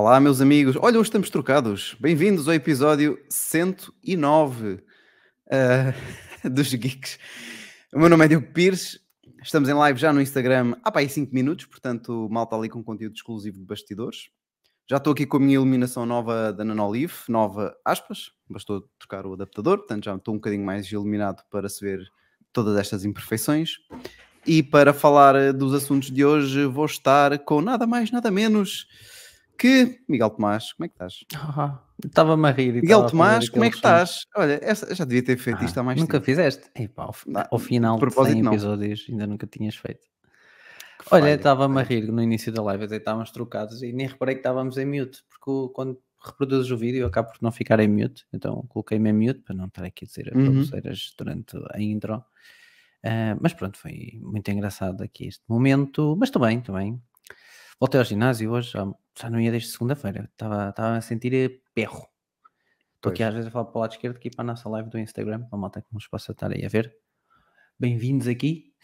Olá, meus amigos. Olha, hoje estamos trocados. Bem-vindos ao episódio 109 uh, dos Geeks. O meu nome é Diogo Pires. Estamos em live já no Instagram há para aí 5 minutos, portanto, mal está ali com conteúdo exclusivo de bastidores. Já estou aqui com a minha iluminação nova da Nanolive, nova aspas, bastou trocar o adaptador, portanto já estou um bocadinho mais iluminado para se ver todas estas imperfeições. E para falar eh, dos assuntos de hoje, vou estar com nada mais, nada menos que Miguel Tomás. Como é que estás? Estava-me a rir. Miguel Tomás, como é que estás? Olha, essa, já devia ter feito ah, isto há mais nunca tempo. Nunca fizeste? Epá, ao, ao final de 100 episódios ainda nunca tinhas feito. Olha, estava-me a rir no início da live, até estávamos trocados e nem reparei que estávamos em mute, porque quando reproduzes o vídeo eu acabo por não ficar em mute, então coloquei-me em mute para não estar aqui a dizer uhum. durante a intro. Uh, mas pronto, foi muito engraçado aqui este momento, mas também, também. Voltei ao ginásio hoje, já, já não ia desde segunda-feira, estava, estava a sentir perro. Estou aqui às vezes a falar para o lado esquerdo aqui para a nossa live do Instagram, para a malta que nos possa estar aí a ver. Bem-vindos aqui.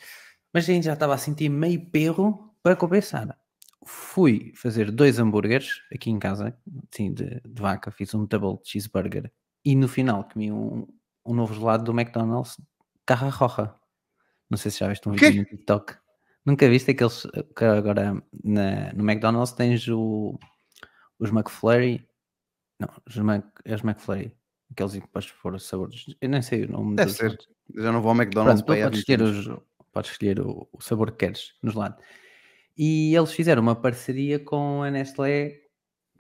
Mas ainda já estava a sentir meio perro para compensar. Fui fazer dois hambúrgueres aqui em casa, sim, de, de vaca, fiz um double cheeseburger e no final comi um, um novo gelado do McDonald's Carra Roja. Não sei se já viste um vídeo no TikTok. Nunca viste aqueles que agora na, no McDonald's tens o, os McFlurry. Não, os, Mac, é os McFlurry. Aqueles que podes pôr os sabores. Eu nem sei o nome. Deve ser. Já não vou ao McDonald's Pronto, para podes escolher, os, podes escolher o, o, sabor que queres nos lados. E eles fizeram uma parceria com a Nestlé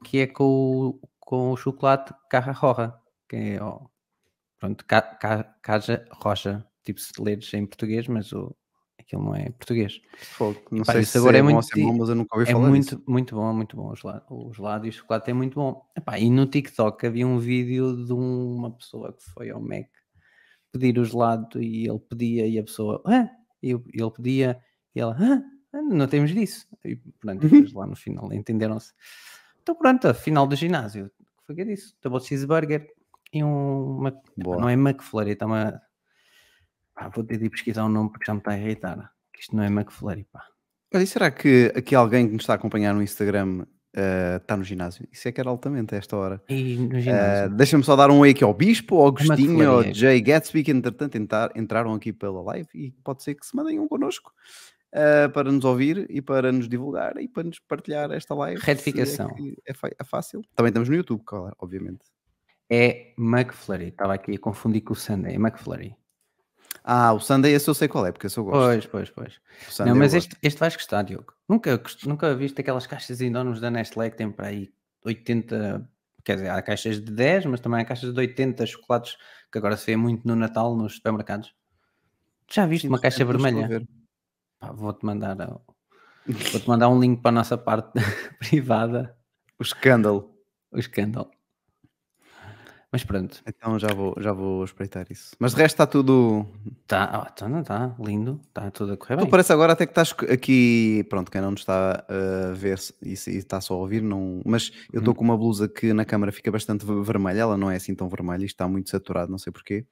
que é com o, com o chocolate Carra Roja, que é oh, pronto, ca, ca, Caja Roja, tipo se leres em português, mas o, aquilo não é português. Fogo, não sei se agora é, é muito, bom, mas eu nunca ouvi é falar muito, disso. muito bom, muito bom. O gelado, o gelado e o chocolate é muito bom. Epá, e no TikTok havia um vídeo de uma pessoa que foi ao Mac pedir o gelado e ele pedia e a pessoa, ah, e ele pedia e ela, ah, não temos disso. E pronto, depois lá no final entenderam-se. Então pronto, final do ginásio, foi que eu disse, double cheeseburger e um, uma, não é McFlurry, está uma Pá, vou ter de pesquisar o um nome porque já me está a irritar. Que isto não é McFlurry, pá. Olha, será que aqui alguém que nos está a acompanhar no Instagram uh, está no ginásio? Isso é que era altamente a esta hora. E no ginásio? Uh, Deixa-me só dar um oi aqui ao Bispo, ao Agostinho, ao Jay Gatsby, que entretanto entrar, entraram aqui pela live e pode ser que se mandem um connosco. Uh, para nos ouvir e para nos divulgar e para nos partilhar esta live. Retificação. É, é, é, fácil. Também estamos no YouTube, claro, obviamente. É McFlurry. Estava aqui a confundir com o Sunday. É McFlurry. Ah, o Sunday esse eu sei qual é, porque esse eu gosto. Pois, pois, pois. Não, mas este, este vais gostar, Diogo. Nunca, nunca viste aquelas caixas enormes da Nestlé que tem para aí 80, quer dizer, há caixas de 10, mas também há caixas de 80 chocolates que agora se vê muito no Natal nos supermercados. Já viste Sim, uma caixa vermelha? vou-te mandar, vou-te mandar um link para a nossa parte privada. O escândalo. O escândalo. Mas pronto. Então já vou, já vou espreitar isso. Mas de resto está tudo. Está, oh, não está lindo, está tudo a correr bem. Tu parece agora até que estás aqui. Pronto, quem não nos está a ver e, e está só a ouvir, não. Mas eu estou hum. com uma blusa que na câmara fica bastante vermelha, ela não é assim tão vermelha, isto está muito saturado, não sei porquê.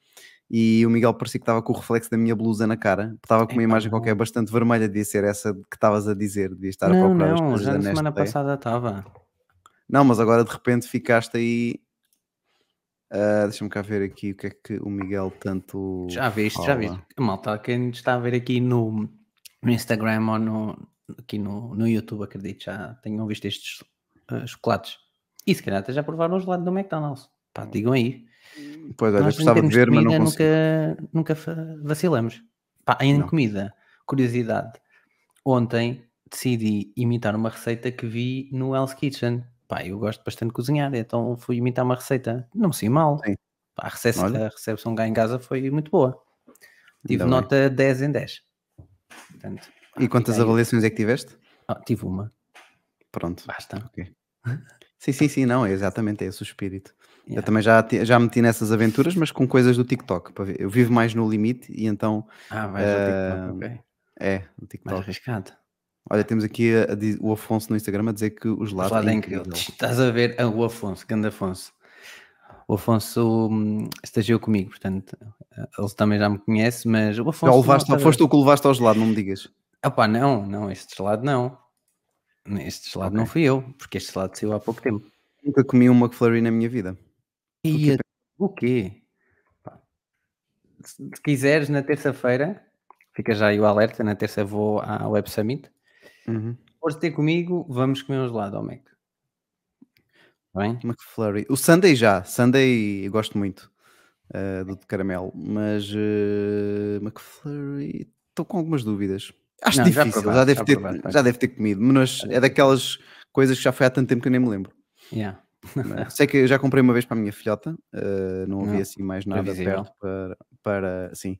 E o Miguel parecia que estava com o reflexo da minha blusa na cara, estava com uma é, imagem não. qualquer bastante vermelha, devia ser essa que estavas a dizer, devia estar não, a procurar não, as coisas já na semana passada estava. Não, mas agora de repente ficaste aí Uh, Deixa-me cá ver aqui o que é que o Miguel tanto. Já viste, fala. já viste. Malta, quem está a ver aqui no, no Instagram ou no, aqui no, no YouTube, acredito, já tenham visto estes uh, chocolates. E se calhar até já provaram os lados do McDonald's. Pá, digam aí. Pois, olha, gostava de ver, comida, mas não consigo. Nunca, nunca vacilamos. Pá, em não. comida, curiosidade. Ontem decidi imitar uma receita que vi no Hell's Kitchen pá, eu gosto bastante de cozinhar, então fui imitar uma receita, não me sei mal. Pá, a, recepção, a recepção cá em casa foi muito boa. Tive Ainda nota bem. 10 em 10. Portanto, e quantas aí... avaliações é que tiveste? Ah, tive uma. Pronto. Basta. Okay. sim, sim, sim, não, é exatamente é esse o espírito. Yeah. Eu também já, já meti nessas aventuras, mas com coisas do TikTok. Eu vivo mais no limite e então. Ah, vais uh, ao TikTok, ok. É, no TikTok. Mais arriscado. Olha, temos aqui a, a, o Afonso no Instagram a dizer que os lados. O é incrível. Estás a ver ah, o Afonso, grande Afonso. O Afonso hum, estagiou comigo, portanto, ele também já me conhece, mas o Afonso. Já levaste, não, foste tu que o levaste ao gelado, não me digas. Ah pá, não, não, este gelado não. Este gelado okay. não fui eu, porque este gelado saiu há pouco tempo. Nunca comi um McFlurry na minha vida. E o quê? Se quiseres, na terça-feira, fica já aí o alerta, na terça vou à Web Summit. Uhum. Podes ter comigo, vamos comer um gelado ao Mac. Bem? McFlurry. O Sunday já. Sunday eu gosto muito uh, do de caramelo, mas uh, McFlurry estou com algumas dúvidas. Acho não, difícil, já, provaste, já, deve já, ter, provaste, já deve ter comido, mas é daquelas coisas que já foi há tanto tempo que eu nem me lembro. Yeah. Sei que eu já comprei uma vez para a minha filhota, uh, não havia assim mais nada perto para, para, assim,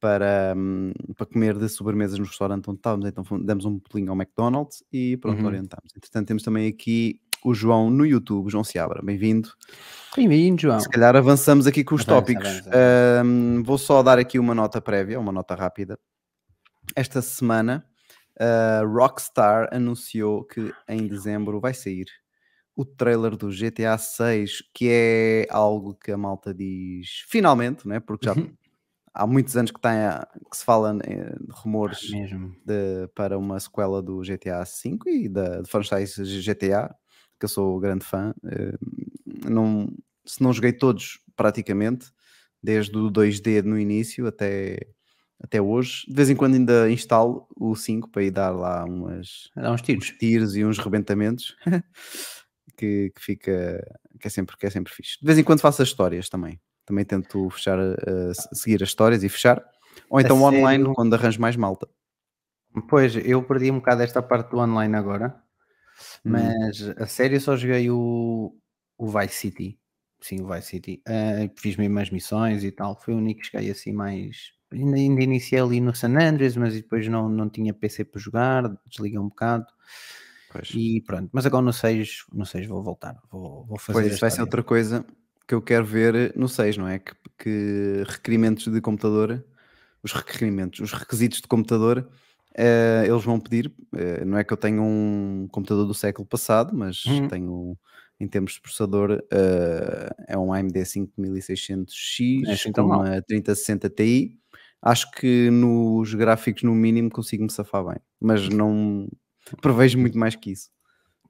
para, um, para comer de sobremesas no restaurante onde estávamos, então demos um pulinho ao McDonald's e pronto, uhum. orientámos. Entretanto, temos também aqui o João no YouTube, João Seabra, bem-vindo. Bem-vindo, João. Se calhar avançamos aqui com os avança, tópicos. Avança, avança. Um, vou só dar aqui uma nota prévia, uma nota rápida. Esta semana, a Rockstar anunciou que em dezembro vai sair o trailer do GTA 6, que é algo que a malta diz finalmente, né? porque já uhum. Há muitos anos que, tem, que se fala eh, de rumores de, para uma sequela do GTA 5 e da franchise GTA, que eu sou grande fã. Eh, não, se não joguei todos praticamente, desde o 2D no início até até hoje. De vez em quando ainda instalo o 5 para ir dar lá umas, Dá uns tiros. uns tiros e uns rebentamentos. que, que, fica que é, sempre, que é sempre fixe. De vez em quando faço as histórias também. Também tento fechar, uh, seguir as histórias e fechar. Ou então online sério? quando arranjo mais malta. Pois, eu perdi um bocado esta parte do online agora. Hum. Mas hum. a sério só joguei o, o Vice City. Sim, o Vice City. Uh, fiz mesmo as missões e tal. Foi o único que cheguei assim mais ainda, ainda iniciei ali no San Andreas, mas depois não, não tinha PC para jogar, desliguei um bocado. Pois. E pronto, mas agora no 6, no 6 vou voltar, vou, vou fazer. Pois isso vai ser outra coisa que eu quero ver no 6, não é? Que, que requerimentos de computador, os requerimentos, os requisitos de computador, uh, eles vão pedir. Uh, não é que eu tenha um computador do século passado, mas uhum. tenho em termos de processador, uh, é um AMD 5600X é assim com uma 3060 Ti acho que nos gráficos, no mínimo, consigo-me safar bem, mas não prevejo muito mais que isso.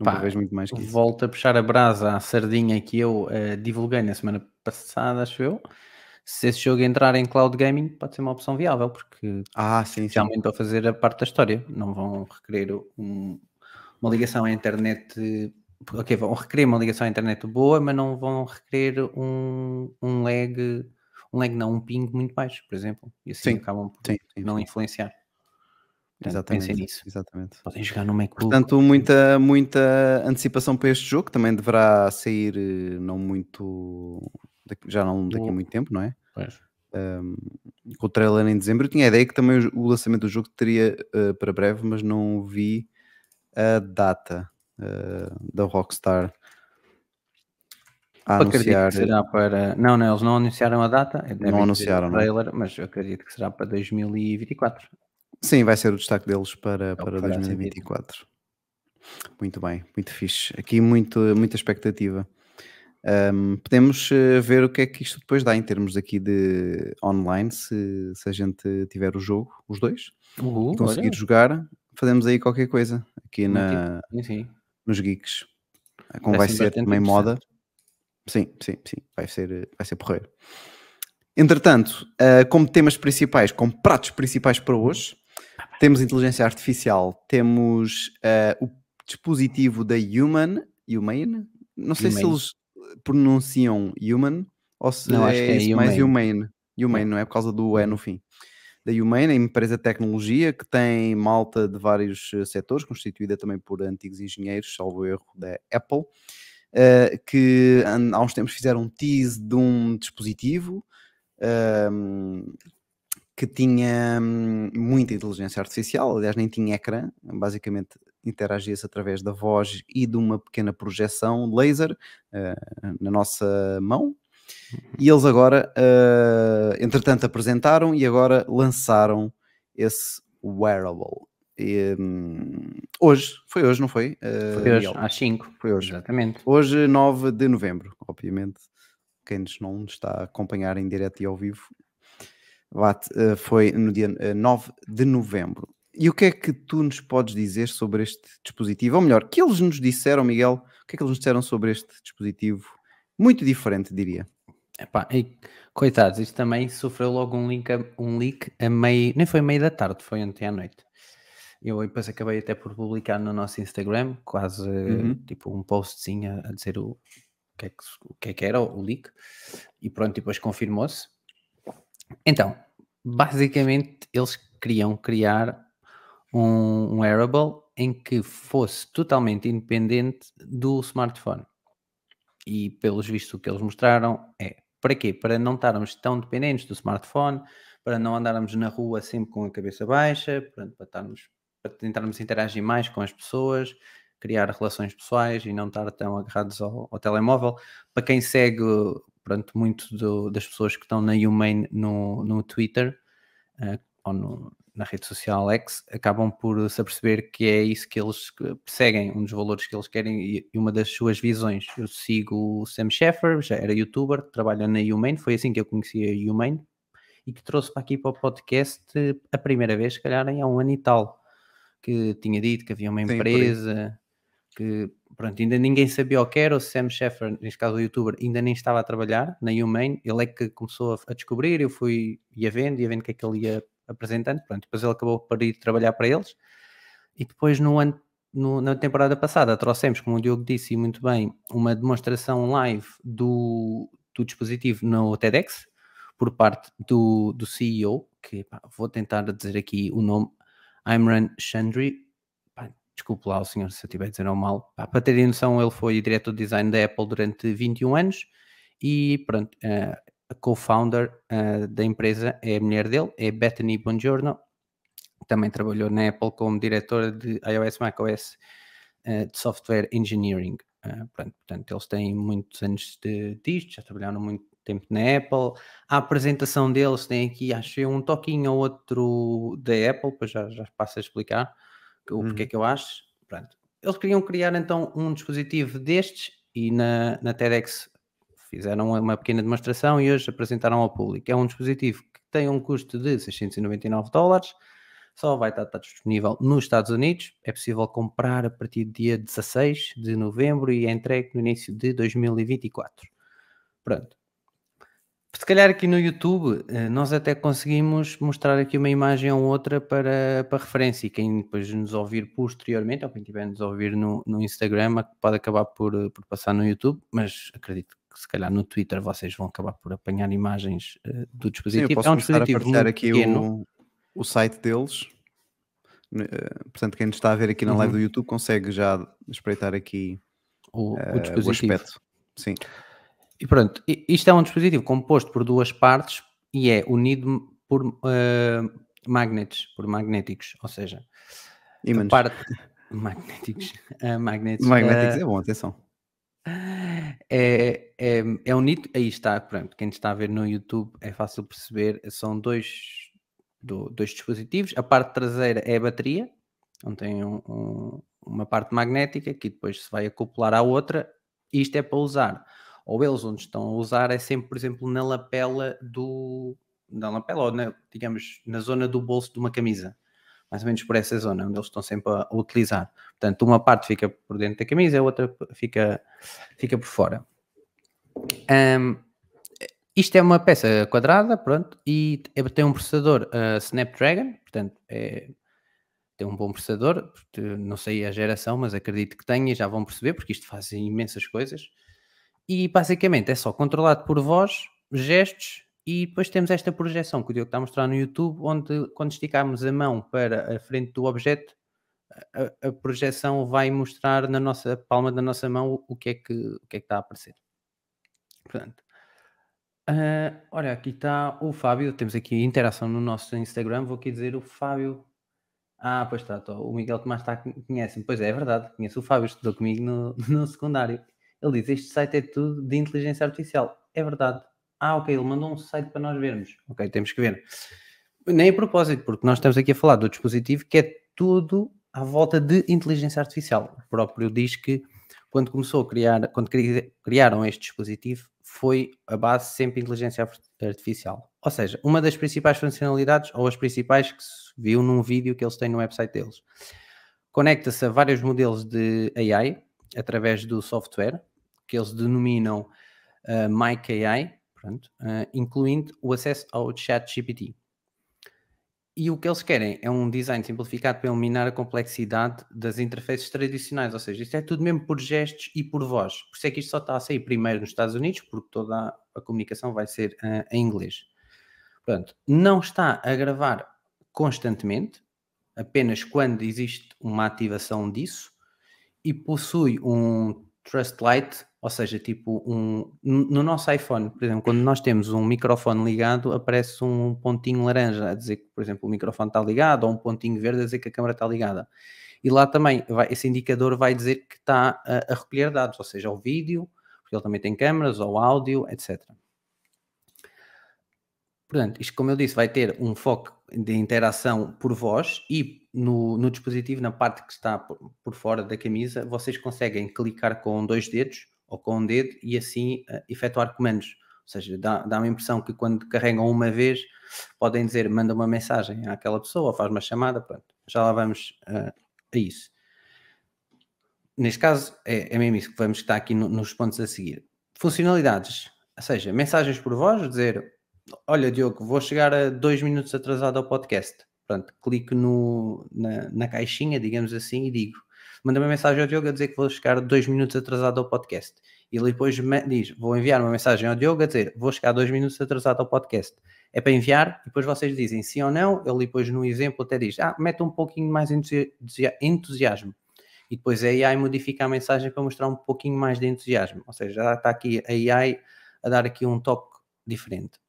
Não Pá, prevejo muito mais que isso. Volto a puxar a brasa à sardinha que eu uh, divulguei na semana passada, acho eu. Se esse jogo entrar em cloud gaming, pode ser uma opção viável, porque ah, sim, realmente para fazer a parte da história, não vão requerer um, uma ligação à internet. Ok, vão requerer uma ligação à internet boa, mas não vão requerer um, um lag um lag não, um ping muito baixo, por exemplo. E assim sim, acabam por sim, sim, não influenciar. Portanto, exatamente, pensem nisso. Exatamente. Podem jogar no MacBook. Portanto, muita, muita antecipação para este jogo, que também deverá sair eh, não muito, já não daqui a muito tempo, não é? Pois. Um, com o trailer em dezembro, eu tinha a ideia que também o lançamento do jogo teria uh, para breve, mas não vi a data uh, da Rockstar a anunciar. será para. Não, não, eles não anunciaram a data. Não anunciaram, trailer, não. mas eu acredito que será para 2024. Sim, vai ser o destaque deles para, é para 2024. Sentido. Muito bem, muito fixe. Aqui muito, muita expectativa. Um, podemos eh, ver o que é que isto depois dá em termos aqui de online, se, se a gente tiver o jogo, os dois, uhum, conseguir olha. jogar, fazemos aí qualquer coisa aqui na, sim, sim. nos geeks. Como vai, vai ser também moda. Sim, sim, sim. Vai ser, vai ser porreiro. Entretanto, uh, como temas principais, como pratos principais para hoje, temos inteligência artificial, temos uh, o dispositivo da Human, Human, não sei se eles pronunciam Human ou se não, é, é mais Humane. Humane, não é por causa do E no fim. Da Humane, a empresa de tecnologia que tem malta de vários eh, setores, constituída também por antigos engenheiros, salvo erro, da Apple uh, que há uns tempos fizeram um tease de um dispositivo uh, que tinha hum, muita inteligência artificial, aliás, nem tinha ecrã, basicamente interagia-se através da voz e de uma pequena projeção laser uh, na nossa mão. E eles agora, uh, entretanto, apresentaram e agora lançaram esse wearable. E, um, hoje, foi hoje, não foi? Uh, foi hoje, às 5. Foi hoje. Exatamente. Hoje, 9 de novembro, obviamente. Quem não está a acompanhar em direto e ao vivo, foi no dia 9 de novembro. e o que é que tu nos podes dizer sobre este dispositivo? Ou melhor, que eles nos disseram, Miguel, o que é que eles nos disseram sobre este dispositivo? Muito diferente, diria. Epá, e, coitados, isto também sofreu logo um, link a, um leak a meio, nem foi meio da tarde, foi ontem à noite. Eu depois acabei até por publicar no nosso Instagram, quase uhum. tipo um postzinho a, a dizer o, que, é que, o que é que era o leak, e pronto, depois confirmou-se. Então, basicamente eles queriam criar um, um wearable em que fosse totalmente independente do smartphone. E pelos vistos o que eles mostraram é para quê? Para não estarmos tão dependentes do smartphone, para não andarmos na rua sempre com a cabeça baixa, para, estarmos, para tentarmos interagir mais com as pessoas, criar relações pessoais e não estar tão agarrados ao, ao telemóvel. Para quem segue pronto, muito do, das pessoas que estão na Humane no, no Twitter uh, ou no, na rede social X, acabam por se aperceber que é isso que eles perseguem, um dos valores que eles querem e uma das suas visões. Eu sigo o Sam Sheffer, já era youtuber, trabalha na Humane, foi assim que eu conheci a Humane e que trouxe para aqui para o podcast a primeira vez, se calhar, há um ano e tal, que tinha dito que havia uma empresa que pronto, ainda ninguém sabia o que era, o Sam Sheffer, neste caso o youtuber, ainda nem estava a trabalhar na Humane, ele é que começou a, descobrir, eu fui, ia vendo, ia vendo o que é que ele ia apresentando, pronto, depois ele acabou por ir trabalhar para eles, e depois no ano, no, na temporada passada trouxemos, como o Diogo disse muito bem, uma demonstração live do, do dispositivo no TEDx, por parte do, do CEO, que pá, vou tentar dizer aqui o nome, Imran Chandri, desculpe lá o senhor se eu estiver dizendo mal, pá, para terem noção, ele foi diretor de design da Apple durante 21 anos e pronto, uh, a co-founder uh, da empresa é a mulher dele, é Bethany Bongiorno, também trabalhou na Apple como diretora de iOS macOS uh, de Software Engineering. Pronto, portanto, eles têm muitos anos de, disto, já trabalharam muito tempo na Apple. A apresentação deles tem aqui, acho eu, um toquinho ou outro da Apple, depois já, já passo a explicar o uhum. porquê que eu acho. Pronto. Eles queriam criar então um dispositivo destes e na, na TEDx fizeram uma pequena demonstração e hoje apresentaram ao público. É um dispositivo que tem um custo de 699 dólares, só vai estar, estar, disponível nos Estados Unidos. É possível comprar a partir do dia 16 de novembro e é entregue no início de 2024. Pronto. Se calhar aqui no YouTube eh, nós até conseguimos mostrar aqui uma imagem ou outra para, para referência e quem depois nos ouvir posteriormente ou quem estiver nos ouvir no, no Instagram pode acabar por, eh, por passar no YouTube, mas acredito que se calhar no Twitter vocês vão acabar por apanhar imagens uh, do dispositivo. Sim, eu posso é um dispositivo a partilhar aqui o, o site deles. Uh, portanto, quem está a ver aqui na live uhum. do YouTube consegue já espreitar aqui o, uh, o dispositivo. O aspecto. Sim. E pronto, isto é um dispositivo composto por duas partes e é unido por uh, magnets, por magnéticos, ou seja, a parte magnéticos, uh, magnets, magnéticos uh, é bom, atenção. É, é, é unido, aí está, pronto, quem está a ver no YouTube é fácil perceber, são dois, do, dois dispositivos, a parte traseira é a bateria, onde tem um, um, uma parte magnética que depois se vai acoplar à outra, e isto é para usar ou eles onde estão a usar é sempre, por exemplo, na lapela do. Na lapela, ou na, digamos, na zona do bolso de uma camisa. Mais ou menos por essa zona, onde eles estão sempre a, utilizar. Portanto, uma parte fica por dentro da camisa, a outra fica, fica por fora. Um, isto é uma peça quadrada, pronto, e é, tem um processador uh, Snapdragon, portanto, é, tem um bom processador, não sei a geração, mas acredito que tenha, já vão perceber, porque isto faz imensas coisas e basicamente é só controlado por voz, gestos e depois temos esta projeção que o Diogo está a mostrar no YouTube, onde quando esticarmos a mão para a frente do objeto, a, a projeção vai mostrar na nossa palma da nossa mão o que é que, o que, é que está a aparecer. Portanto, uh, olha, aqui está o Fábio, temos aqui interação no nosso Instagram, vou aqui dizer o Fábio. Ah, pois está, o Miguel Tomás está, conhece Pois é, é verdade, conheço o Fábio, estudou comigo no, no secundário. Ele diz: Este site é tudo de inteligência artificial. É verdade. Ah, ok, ele mandou um site para nós vermos. Ok, temos que ver. Nem a propósito, porque nós estamos aqui a falar do dispositivo que é tudo à volta de inteligência artificial. O próprio diz que quando começou a criar, quando criaram este dispositivo, foi a base sempre inteligência artificial. Ou seja, uma das principais funcionalidades, ou as principais que se viu num vídeo que eles têm no website deles, conecta-se a vários modelos de AI através do software que eles denominam uh, Mike AI, pronto, uh, incluindo o acesso ao chat GPT. E o que eles querem é um design simplificado para eliminar a complexidade das interfaces tradicionais, ou seja, isto é tudo mesmo por gestos e por voz. Por isso é que isto só está a sair primeiro nos Estados Unidos, porque toda a, comunicação vai ser uh, em inglês. Portanto, não está a gravar constantemente, apenas quando existe uma ativação disso, e possui um Trust Light ou seja, tipo um no nosso iPhone, por exemplo, quando nós temos um microfone ligado, aparece um pontinho laranja a dizer que, por exemplo, o microfone está ligado, ou um pontinho verde a dizer que a câmera está ligada. E lá também vai, esse indicador vai dizer que está a, a recolher dados, ou seja, o vídeo, porque ele também tem câmeras, ou áudio, etc. Portanto, isto, como eu disse, vai ter um foco de interação por voz e no, no dispositivo, na parte que está por, por, fora da camisa, vocês conseguem clicar com dois dedos ou com um dedo e assim uh, efetuar comandos. Ou seja, dá, dá uma impressão que quando carregam uma vez, podem dizer, manda uma mensagem àquela pessoa, ou faz uma chamada, pronto. Já lá vamos uh, a isso. Neste caso, é, é mesmo isso que vamos estar aqui no, nos pontos a seguir. Funcionalidades, ou seja, mensagens por voz, dizer, olha Diogo, vou chegar a dois minutos atrasado ao podcast. Pronto, clico no, na, na caixinha, digamos assim, e digo, manda uma mensagem ao Diogo a dizer que vou chegar dois minutos atrasado ao podcast. E ele depois diz: Vou enviar uma mensagem ao Diogo a dizer vou chegar dois minutos atrasado ao podcast. É para enviar, depois vocês dizem sim ou não. Ele depois no exemplo até diz: Ah, mete um pouquinho mais entusiasmo. E depois a AI modifica a mensagem para mostrar um pouquinho mais de entusiasmo. Ou seja, já está aqui a AI a dar aqui um toque diferente.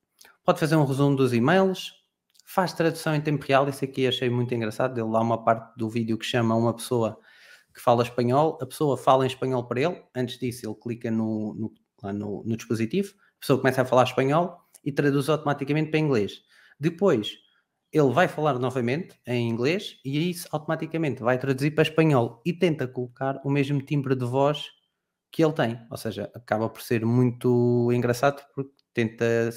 Pode fazer um resumo dos e-mails, faz tradução em tempo real. Isso aqui achei muito engraçado. Ele lá uma parte do vídeo que chama uma pessoa que fala espanhol, a pessoa fala em espanhol para ele, antes disso ele clica no, no, lá no, no dispositivo, a pessoa começa a falar espanhol e traduz automaticamente para inglês. Depois ele vai falar novamente em inglês e isso automaticamente vai traduzir para espanhol e tenta colocar o mesmo timbre de voz que ele tem. Ou seja, acaba por ser muito engraçado porque tenta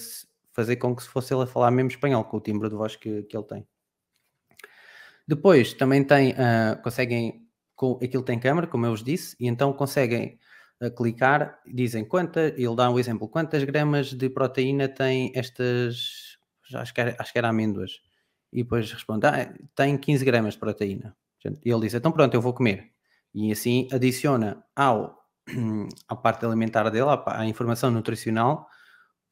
fazer com que se fosse ele a falar mesmo espanhol com o timbre de voz que, que ele tem. Depois também tem, uh, conseguem com, aquilo tem câmera, como eu vos disse, e então conseguem uh, clicar, dizem quanta, ele dá um exemplo, quantas gramas de proteína tem estas, acho que era, acho que era amêndoas, e depois responde, ah, tem 15 gramas de proteína. E ele diz, então pronto, eu vou comer. E assim adiciona ao, à parte alimentar dele, à, à informação nutricional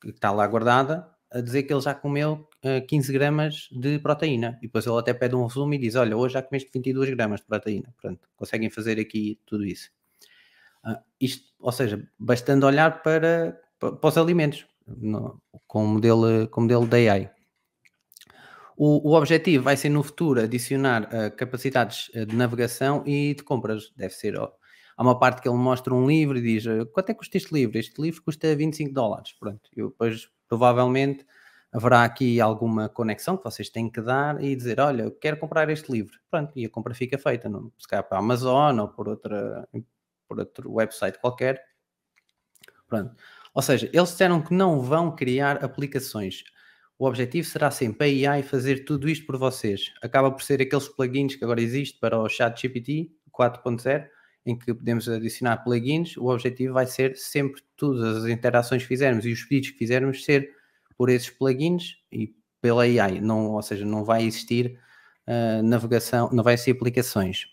que está lá guardada, a dizer que ele já comeu uh, eh, 15 gramas de proteína. E depois ele até pede um resumo e diz: Olha, hoje já comeste 22 gramas de proteína. Pronto, conseguem fazer aqui tudo isso. Uh, isto, ou seja, bastando olhar para, para, os alimentos, no, com, o modelo, com o modelo da AI. O, o, objetivo vai ser no futuro adicionar uh, capacidades de navegação e de compras. Deve ser. Ó, há uma parte que ele mostra um livro e diz: Quanto é que custa este livro? Este livro custa 25 dólares. Pronto, eu depois provavelmente haverá aqui alguma conexão que vocês têm que dar e dizer, olha, eu quero comprar este livro. Pronto, e a compra fica feita, não, se calhar para a Amazon ou por, outra, por outro website qualquer. Pronto. Ou seja, eles disseram que não vão criar aplicações. O objetivo será sempre a AI fazer tudo isto por vocês. Acaba por ser aqueles plugins que agora existem para o ChatGPT 4.0, em que podemos adicionar plugins. O objetivo vai ser sempre todas as interações que fizermos e os pedidos que fizermos ser por esses plugins e pela AI, não, ou seja, não vai existir uh, navegação, não vai existir aplicações.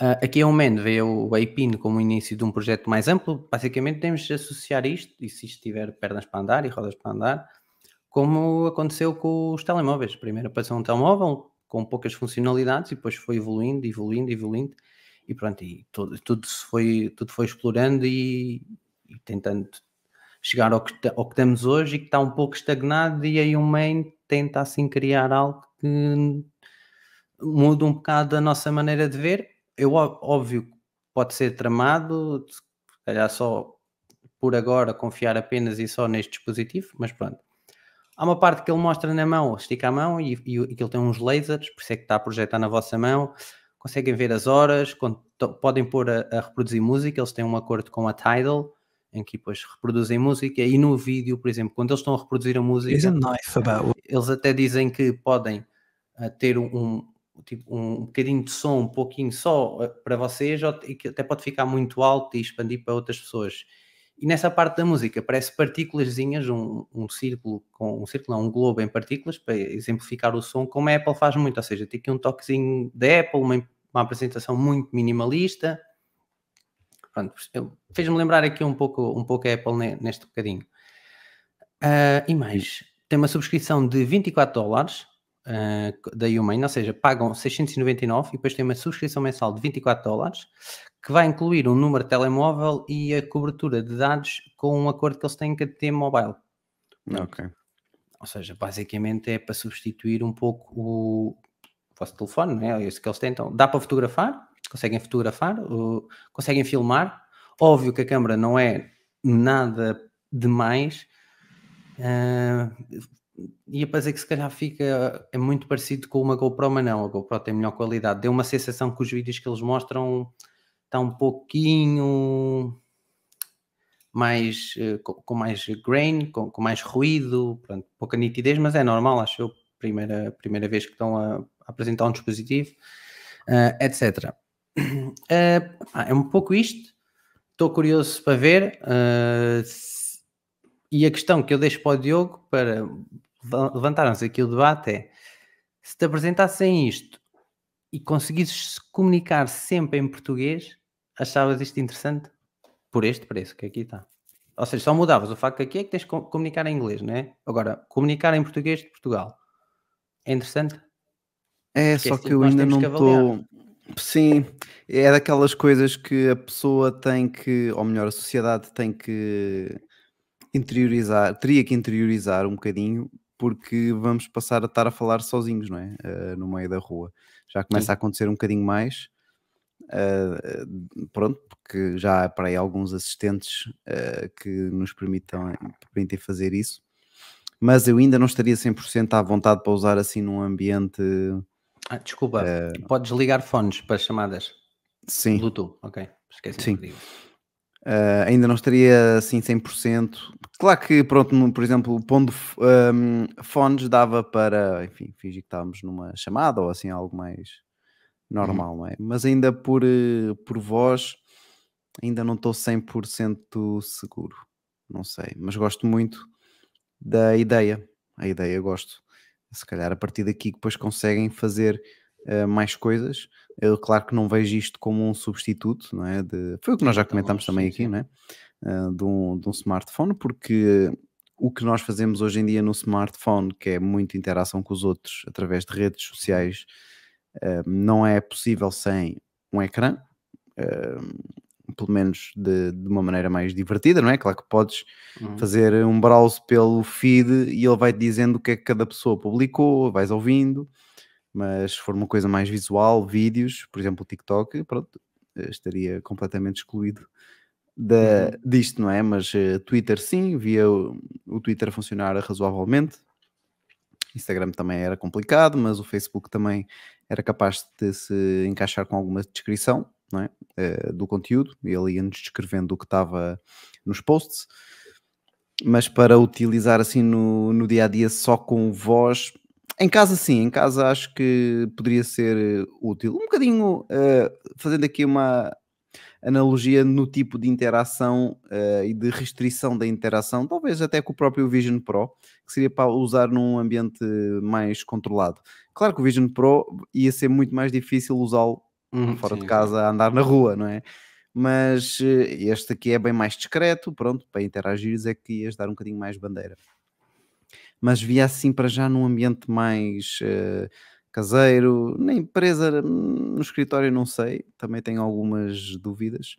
Uh, aqui é um man vê o APIN como o início de um projeto mais amplo. Basicamente, temos de associar isto, e se isto tiver pernas para andar e rodas para andar, como aconteceu com os telemóveis. Primeiro apareceu um telemóvel com poucas funcionalidades e depois foi evoluindo, evoluindo, evoluindo, e pronto, e tudo, tudo, foi, tudo foi explorando e, e tentando chegar ao que, ao que temos hoje e que está um pouco estagnado e aí o main tenta assim criar algo que muda um bocado a nossa maneira de ver. Eu, óbvio, pode ser tramado, se calhar só por agora confiar apenas e só neste dispositivo, mas pronto. Há uma parte que ele mostra na mão, estica a mão e, e, e que ele tem uns lasers, por isso é que está a projetar na vossa mão. Conseguem ver as horas, podem pôr a, a reproduzir música, eles têm um acordo com a Tidal, em que depois reproduzem música e no vídeo, por exemplo, quando eles estão a reproduzir a música, eles até dizem que podem uh, ter um, tipo, um bocadinho de som, um pouquinho só uh, para vocês, e que até pode ficar muito alto e expandir para outras pessoas. E nessa parte da música parece partículaszinhas, um, um círculo, com um círculo, não, um globo em partículas, para exemplificar o som, como a Apple faz muito, ou seja, tem aqui um toquezinho da Apple, uma, uma apresentação muito minimalista, pronto, fez-me lembrar aqui um pouco, um pouco a Apple neste bocadinho. Uh, e mais, tem uma subscrição de 24 dólares uh, da Humane, ou seja, pagam 699 e depois tem uma subscrição mensal de 24 dólares que vai incluir um número de telemóvel e a cobertura de dados com um acordo que eles têm com a T-Mobile. Ok. Ou seja, basicamente é para substituir um pouco o, vosso telefone, não é? é isso que eles tentam. Dá para fotografar, conseguem fotografar, conseguem filmar. Óbvio que a câmera não é nada demais. Uh, ia para dizer que se calhar fica é muito parecido com uma GoPro, mas não, a GoPro tem melhor qualidade. Deu uma sensação que os vídeos que eles mostram está um pouquinho mais uh, com, mais grain, com, com mais ruído, pronto, pouca nitidez, mas é normal, acho eu, primeira, primeira vez que estão a, a apresentar um dispositivo, uh, etc. Uh, é um pouco isto. Estou curioso para ver. Uh, e a questão que eu deixo para o Diogo para levantarmos aqui o debate é se te apresentassem isto e conseguisses comunicar sempre em português, achavas isto interessante? Por este preço que aqui está. Ou seja, só mudavas o facto que aqui é que tens de comunicar em inglês, não é? Agora, comunicar em português de Portugal é interessante? É, Porque só é assim que eu ainda não estou. Sim, é daquelas coisas que a pessoa tem que, ou melhor, a sociedade tem que interiorizar, teria que interiorizar um bocadinho, porque vamos passar a estar a falar sozinhos, não é? Uh, no meio da rua. Já começa Sim. a acontecer um bocadinho mais. Uh, pronto, porque já há para aí alguns assistentes uh, que nos permitam, permitem fazer isso, mas eu ainda não estaria 100% à vontade para usar assim num ambiente ah, desculpa, uh, podes ligar fones para chamadas? Sim. Bluetooth, ok. Esqueci sim. Uh, ainda não estaria assim 100%. Claro que, pronto, por exemplo, pondo um, fones dava para, enfim, fingir que estávamos numa chamada ou assim algo mais normal, uhum. não é? Mas ainda por, eh, por voz, ainda não estou 100% seguro. Não sei, mas gosto muito da ideia. A ideia gosto se calhar a partir daqui depois conseguem fazer uh, mais coisas. Eu, claro que não vejo isto como um substituto, não é? De, foi o que nós já comentámos também aqui, não é? Uh, de, um, de um smartphone, porque o que nós fazemos hoje em dia no smartphone, que é muita interação com os outros através de redes sociais, uh, não é possível sem um ecrã. Uh, pelo menos de, de, uma maneira mais divertida, não é? Claro que podes uhum. fazer um browse pelo feed e ele vai-te dizendo o que é que cada pessoa publicou, vais ouvindo, mas se for uma coisa mais visual, vídeos, por exemplo, o TikTok, pronto, eh, estaria completamente excluído da, uhum. disto, não é? Mas uh, Twitter sim, via o, o Twitter funcionar razoavelmente. Instagram também era complicado, mas o Facebook também era capaz de se encaixar com alguma descrição é? uh, do conteúdo, ele ia-nos descrevendo o que estava nos posts, mas para utilizar assim no, no dia a dia só com voz, em casa sim, em casa acho que poderia ser útil. Um bocadinho uh, fazendo aqui uma analogia no tipo de interação uh, e de restrição da interação, talvez até com o próprio Vision Pro, que seria para usar num ambiente mais controlado. Claro que o Vision Pro ia ser muito mais difícil usá-lo uhum, fora sim, de casa a andar na rua, não é? Mas eh, este aqui é bem mais discreto, pronto, para interagir é que ias dar um bocadinho mais bandeira. Mas via assim para já num ambiente mais uh, caseiro, na empresa, no escritório não sei, também tenho algumas dúvidas.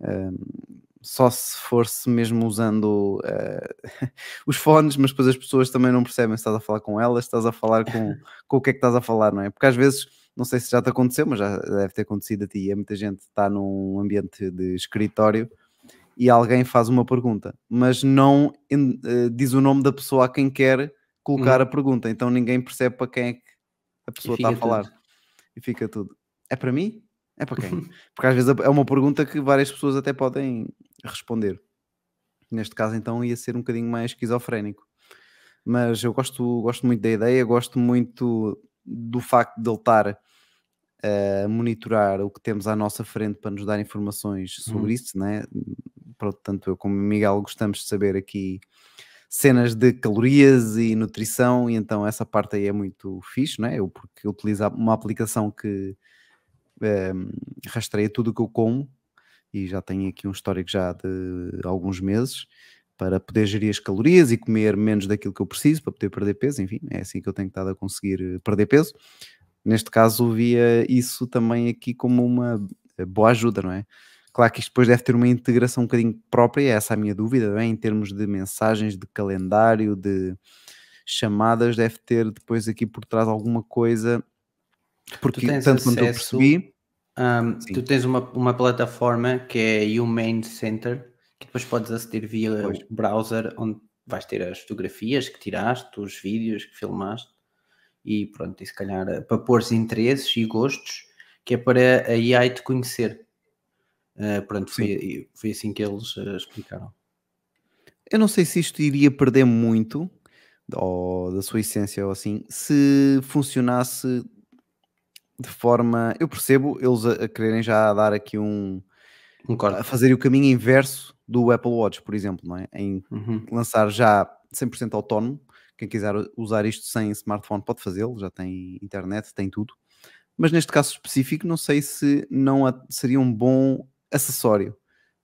Uh, só se fosse mesmo usando uh, os fones, mas depois as pessoas também não percebem se estás a falar com elas, se estás a falar com, com o que é que estás a falar, não é? Porque às vezes não sei se já te aconteceu, mas já deve ter acontecido a ti. É muita gente está num ambiente de escritório e alguém faz uma pergunta, mas não uh, diz o nome da pessoa a quem quer colocar uhum. a pergunta, então ninguém percebe para quem é que a pessoa está a falar. Tudo. E fica tudo. É para mim? É para quem? Porque às vezes é uma pergunta que várias pessoas até podem responder. Neste caso, então, ia ser um bocadinho mais esquizofrénico. Mas eu gosto, gosto muito da ideia, gosto muito do facto de ele estar a monitorar o que temos à nossa frente para nos dar informações sobre uhum. isso, né? Portanto, eu como Miguel gostamos de saber aqui cenas de calorias e nutrição, e então essa parte aí é muito fixe, não é? Eu porque utilizo uma aplicação que é, rastreia tudo o que eu como e já tenho aqui um histórico já de alguns meses para poder gerir as calorias e comer menos daquilo que eu preciso para poder perder peso, enfim, é assim que eu tenho estado a conseguir eh, perder peso. Neste caso, via isso também aqui como uma eh, boa ajuda, não é? Claro que isto depois deve ter uma integração um bocadinho própria, essa é a minha dúvida, não é? em termos de mensagens, de calendário, de chamadas, deve ter depois aqui por trás alguma coisa, porque tanto quanto eu percebi. Um, tu tens uma, uma plataforma que é Humane Center, que depois podes aceder via pois. browser, onde vais ter as fotografias que tiraste, os vídeos que filmaste, e pronto, e se calhar eh, para pôr interesses e gostos, que é para a AI te conhecer. Uh, pronto, foi, foi assim que eles uh, explicaram. Eu não sei se isto iria perder muito ou da sua essência ou assim, se funcionasse de forma. Eu percebo eles a, a quererem já dar aqui um. um a fazer o caminho inverso do Apple Watch, por exemplo, não é? Em uhum. lançar já 100% autónomo. Quem quiser usar isto sem smartphone pode fazê-lo, já tem internet, tem tudo. Mas neste caso específico, não sei se não seria um bom acessório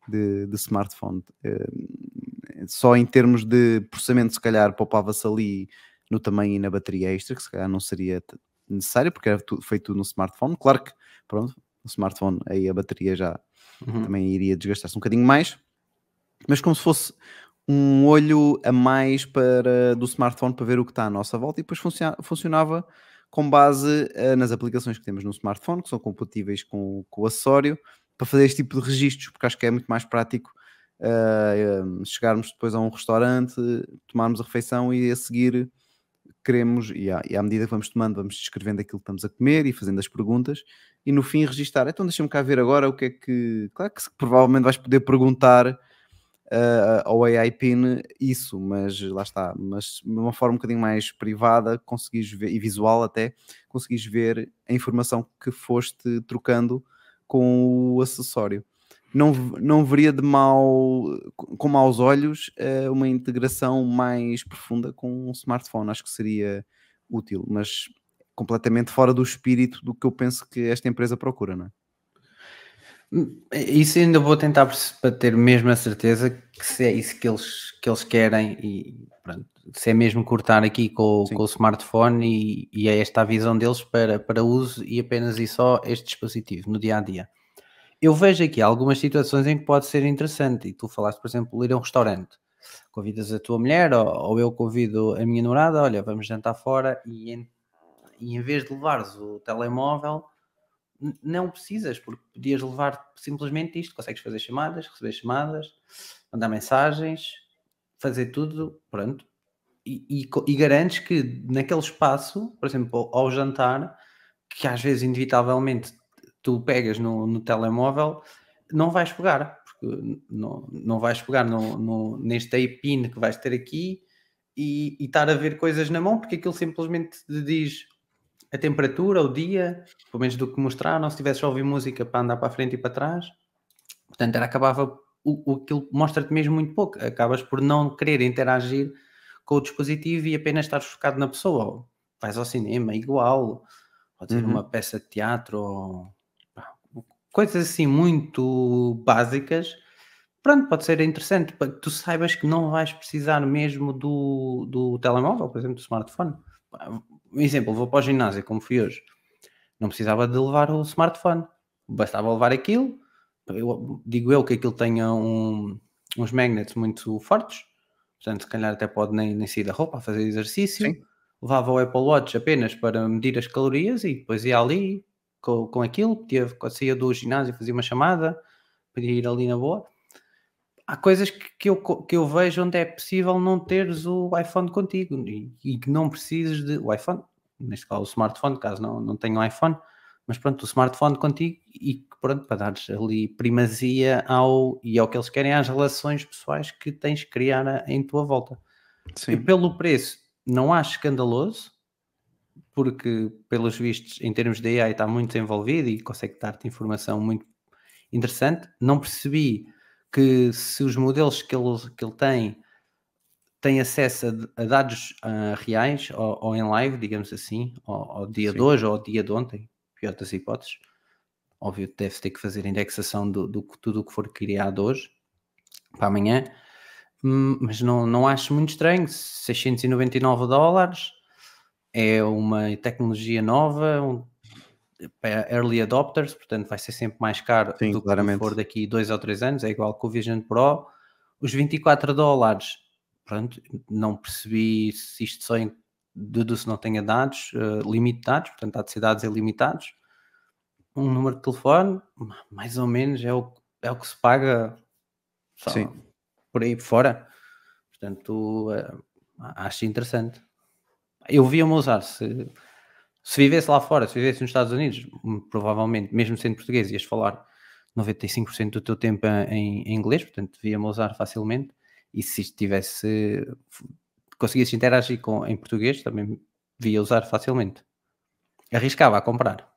de, de smartphone. Uh, só em termos de processamento, se calhar poupava-se ali no tamanho e na bateria extra, que se calhar não seria necessário, porque era tudo, feito tudo no smartphone. Claro que, pronto, no smartphone aí a bateria já uhum. também iria desgastar-se um bocadinho mais, mas como se fosse um olho a mais para, do smartphone para ver o que está à nossa volta e depois funcionava com base uh, nas aplicações que temos no smartphone, que são compatíveis com, com o acessório, para fazer este tipo de registros, porque acho que é muito mais prático uh, chegarmos depois a um restaurante, tomarmos a refeição e a seguir queremos, e à, e à, medida que vamos tomando, vamos descrevendo aquilo que estamos a comer e fazendo as perguntas, e no fim registar. Então deixa-me cá ver agora o que é que. Claro que provavelmente vais poder perguntar uh, ao AI PIN isso, mas lá está, mas de uma forma um bocadinho mais privada, conseguis ver, e visual até, conseguis ver a informação que foste trocando com o acessório não, não veria de mal, com maus olhos, eh, uma integração mais profunda com um smartphone. Acho que seria útil, mas completamente fora do espírito do que eu penso que esta empresa procura, não é? Hum, isso ainda vou tentar para ter mesmo a certeza que se é isso que eles, que eles querem e pronto, se é mesmo cortar aqui com, com o smartphone e, e é esta a visão deles para, para uso e apenas e só este dispositivo no dia a dia eu vejo aqui algumas situações em que pode ser interessante. E tu falaste, por exemplo, ir a um restaurante. Convidas a tua mulher ou, ou eu convido a minha namorada, olha, vamos jantar fora e em, e em vez de levares o telemóvel, não precisas, porque podias levar simplesmente isto, consegues fazer chamadas, receber chamadas, mandar mensagens, fazer tudo, pronto. E, e, e garantes que naquele espaço, por exemplo, ao jantar, que às vezes inevitavelmente tu pegas no, no telemóvel, não vais pegar, porque não, não vais pegar no, no, neste pin que vais ter aqui e, e estar a ver coisas na mão, porque aquilo simplesmente te diz a temperatura, o dia, pelo menos do que mostrar, não se tivesse só ouvir música para andar para a frente e para trás. Portanto, era, acabava, o, o, aquilo mostra-te mesmo muito pouco. Acabas por não querer interagir com o dispositivo e apenas estar focado na pessoa. Vais ao cinema, igual. Pode ser uhum. uma peça de teatro ou coisas assim muito básicas, pronto, pode ser interessante para que tu saibas que não vais precisar mesmo do, do telemóvel, por exemplo, do smartphone. Um exemplo, vou para o ginásio, como fui hoje, não precisava de levar o smartphone, bastava levar aquilo. Eu, digo eu que aquilo tenha um, uns magnets muito fortes, portanto, se calhar até pode nem, nem sair da roupa a fazer exercício. Sim. Levava o Apple Watch apenas para medir as calorias e depois ia ali, com, com aquilo, podia, saía do ginásio, fazia uma chamada, podia ir ali na boa. Há coisas que, que, eu, que eu vejo onde é possível não teres o iPhone contigo e, que não precises de. O iPhone, neste caso o smartphone, caso não, não tenha um iPhone, mas pronto, o smartphone contigo e pronto, para dares ali primazia ao e ao que eles querem às relações pessoais que tens de criar em tua volta. Sim. E pelo preço, não acho escandaloso, porque pelos vistos, em termos de AI, está muito envolvido e consegue dar-te informação muito interessante. Não percebi que se os modelos que ele, que ele tem têm acesso a, a dados uh, reais ou, ou, em live, digamos assim, ao, ao dia Sim. de hoje ou ao dia de ontem, pior das hipóteses. Óbvio, deve ter que fazer indexação do, do tudo o que for criado hoje para amanhã, hum, mas não, não acho muito estranho. 699 dólares é uma tecnologia nova, um, early adopters, portanto vai ser sempre mais caro Sim, do claramente. que for daqui dois ou três anos, é igual que o Vision Pro. Os 24 dólares, pronto, não percebi se isto só deduzo não tenha dados, uh, dados, portanto há de ser dados ilimitados. Um número de telefone, mais ou menos, é o, é o que se paga Sim. por aí fora. Portanto, uh, acho interessante. Eu via-me usar, se, se vivesse lá fora, se vivesse nos Estados Unidos, hum, provavelmente, mesmo sendo português, ias falar 95% do teu tempo em, em inglês, portanto, devia-me usar facilmente. E se tivesse conseguisse interagir com, em português, também via usar facilmente. Arriscava a comprar.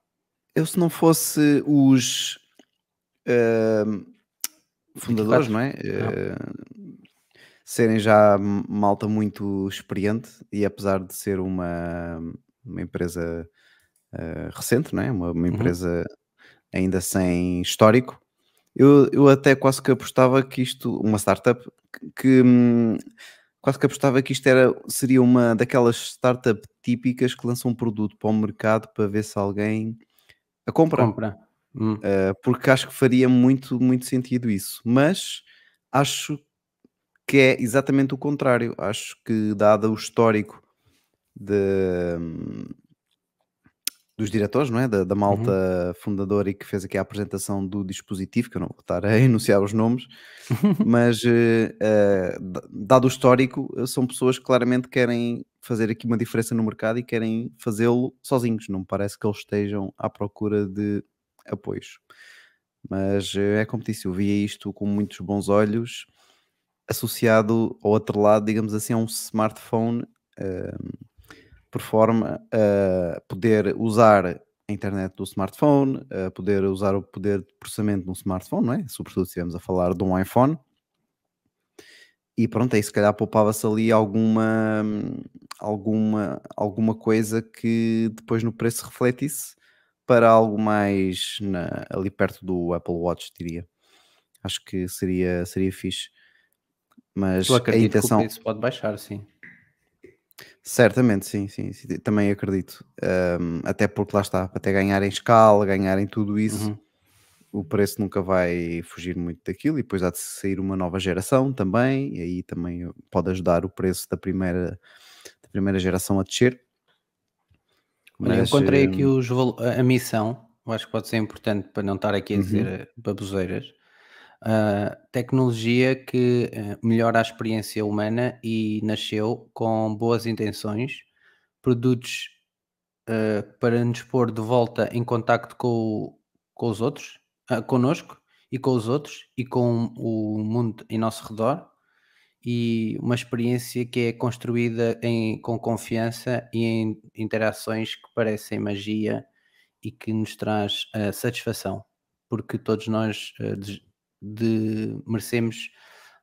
Eu, se não fosse os uh, fundadores, 24? não é? Uh, serem já malta muito experiente e apesar de ser uma, uma empresa uh, recente, não é? Uma, uma uhum. empresa uhum. ainda sem histórico, eu, eu até quase que apostava que isto, uma startup, que, que hum, quase que apostava que isto era, seria uma daquelas startup típicas que lançam um produto para o mercado para ver se alguém a compra. compra. Hum. Uh, porque acho que faria muito, muito sentido isso. Mas acho que é exatamente o contrário. Acho que, dado o histórico de, hum, dos diretores, não é? Da, da malta uhum. fundadora e que fez aqui a apresentação do dispositivo, que eu não vou estar a enunciar os nomes, mas uh, dado o histórico, são pessoas que claramente querem fazer aqui uma diferença no mercado e querem fazê-lo sozinhos. Não me parece que eles estejam à procura de apoios. Mas é como disse, eu via isto com muitos bons olhos, associado outro lado, digamos assim, a um smartphone. Uh, por forma a poder usar a internet do smartphone, a poder usar o poder de processamento no smartphone, não é? Sobretudo se estivermos a falar de um iPhone. E pronto, aí se calhar poupava-se ali alguma, alguma, alguma coisa que depois no preço refletisse para algo mais na, ali perto do Apple Watch, diria. Acho que seria, seria fixe. Mas a intenção... que o preço pode baixar, sim. Certamente, sim, sim, sim, também acredito. Um, até porque lá está, até ganhar em escala, ganhar em tudo isso, uhum. o preço nunca vai fugir muito daquilo. E depois há de sair uma nova geração também, e aí também pode ajudar o preço da primeira, da primeira geração a descer. Mas, eu encontrei aqui os, a missão, eu acho que pode ser importante para não estar aqui a dizer uhum. baboseiras uh, tecnologia que uh, melhora a experiência humana e nasceu com boas intenções, produtos uh, para nos pôr de volta em contacto com, com os outros, uh, connosco e com os outros e com o mundo em nosso redor e uma experiência que é construída em, com confiança e em interações que parecem magia e que nos traz uh, satisfação, porque todos nós de merecemos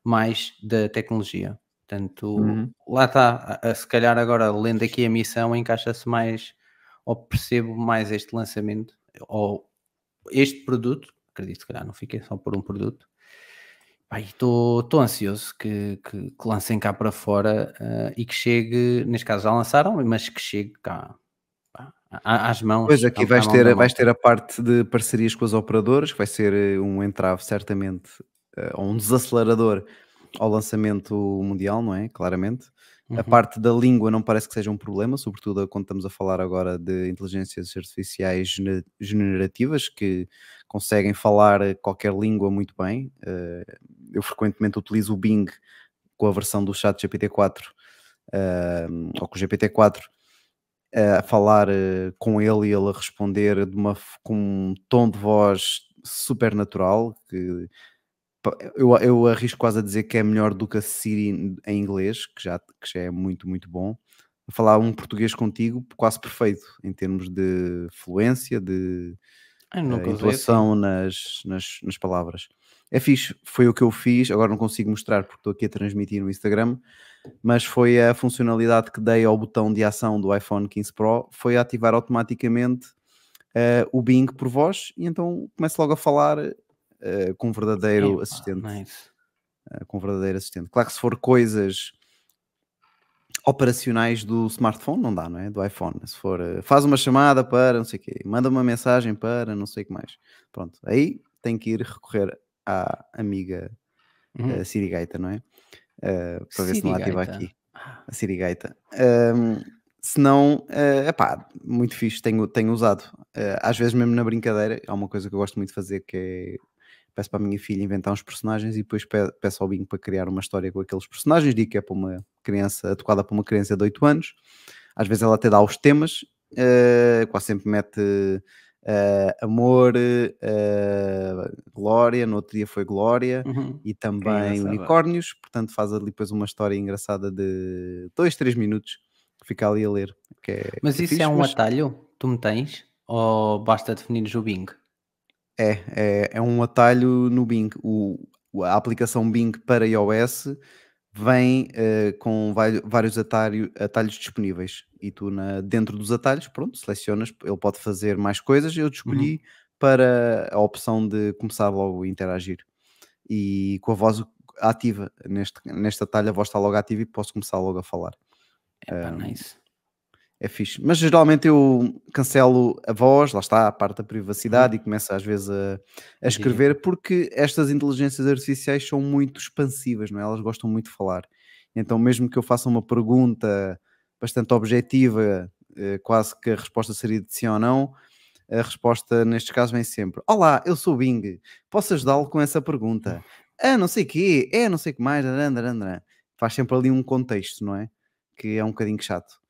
mais da tecnologia. Portanto, uhum. lá está, se calhar agora lendo aqui a missão encaixa-se mais ou percebo mais este lançamento ou este produto, acredito que calhar não fiquei só por um produto. Estou ansioso que, que, que, lancem cá para fora uh, e que chegue, neste caso já lançaram, mas que chegue cá às mãos. Pois aqui vais ter, vais ter a parte de parcerias com as operadoras, que vai ser eh, um entrave certamente, eh, ou um desacelerador ao lançamento mundial, não é? Claramente. Uhum. A parte da língua não parece que seja um problema, sobretudo quando estamos a falar agora de inteligências artificiais generativas que conseguem falar qualquer língua muito bem. Eh, eu frequentemente utilizo o Bing com a versão do chat GPT-4 ou com o GPT-4 a falar uh, com ele e ele a responder de uma, com um tom de voz super natural, que eu, eu arrisco quase a dizer que é melhor do que a Siri em inglês, que já, que já é muito, muito bom. A falar um português contigo quase perfeito em termos de fluência, de uh, intuação nas, nas, nas palavras. É fixe, foi o que eu fiz, agora não consigo mostrar porque estou aqui a transmitir no Instagram, mas foi a funcionalidade que dei ao botão de ação do iPhone 15 Pro, foi ativar automaticamente uh, o Bing por voz e então começo logo a falar uh, com um verdadeiro Epa, assistente. Nice. Uh, com um verdadeiro assistente. Claro que se for coisas operacionais do smartphone, não dá, não é? Do iPhone. Se for, faz uma chamada para não sei o quê, manda uma mensagem para não sei o que mais. Pronto, aí tem que ir recorrer à amiga uhum. uh, Sirigaita, não é? Uh, para ver se não ativa aqui. A Sirigaita. Um, se não, é uh, pá, muito fixe, tenho, tenho usado. Uh, às vezes, mesmo na brincadeira, há uma coisa que eu gosto muito de fazer que é peço para a minha filha inventar uns personagens e depois peço ao Binho para criar uma história com aqueles personagens. Digo que é para uma criança, adequada para uma criança de 8 anos. Às vezes ela até dá os temas, uh, quase sempre mete Uh, amor, uh, Glória, no outro dia foi Glória uhum. e também Unicórnios, portanto faz ali depois uma história engraçada de 2, 3 minutos que fica ali a ler. É, mas isso fixe, é um mas... atalho? Tu me tens? Ou basta definir o Bing? É, é, é um atalho no Bing. O, a aplicação Bing para iOS vem uh, com vários atalho, atalhos disponíveis e tu na, dentro dos atalhos, pronto, selecionas, ele pode fazer mais coisas, eu escolhi uhum. para a opção de começar logo a interagir e com a voz ativa, neste, neste atalho a voz está logo ativa e posso começar logo a falar. É um, nice é fixe. Mas geralmente eu cancelo a voz, lá está, a parte da privacidade, uhum. e começo às vezes a, a escrever, porque estas inteligências artificiais são muito expansivas, não é? Elas gostam muito de falar. Então, mesmo que eu faça uma pergunta bastante objetiva, eh, quase que a resposta seria de sim ou não, a resposta nestes casos vem sempre: Olá, eu sou o Bing, posso ajudá-lo com essa pergunta? Ah, não sei o quê, é não sei o que mais, faz sempre ali um contexto, não é? Que é um bocadinho chato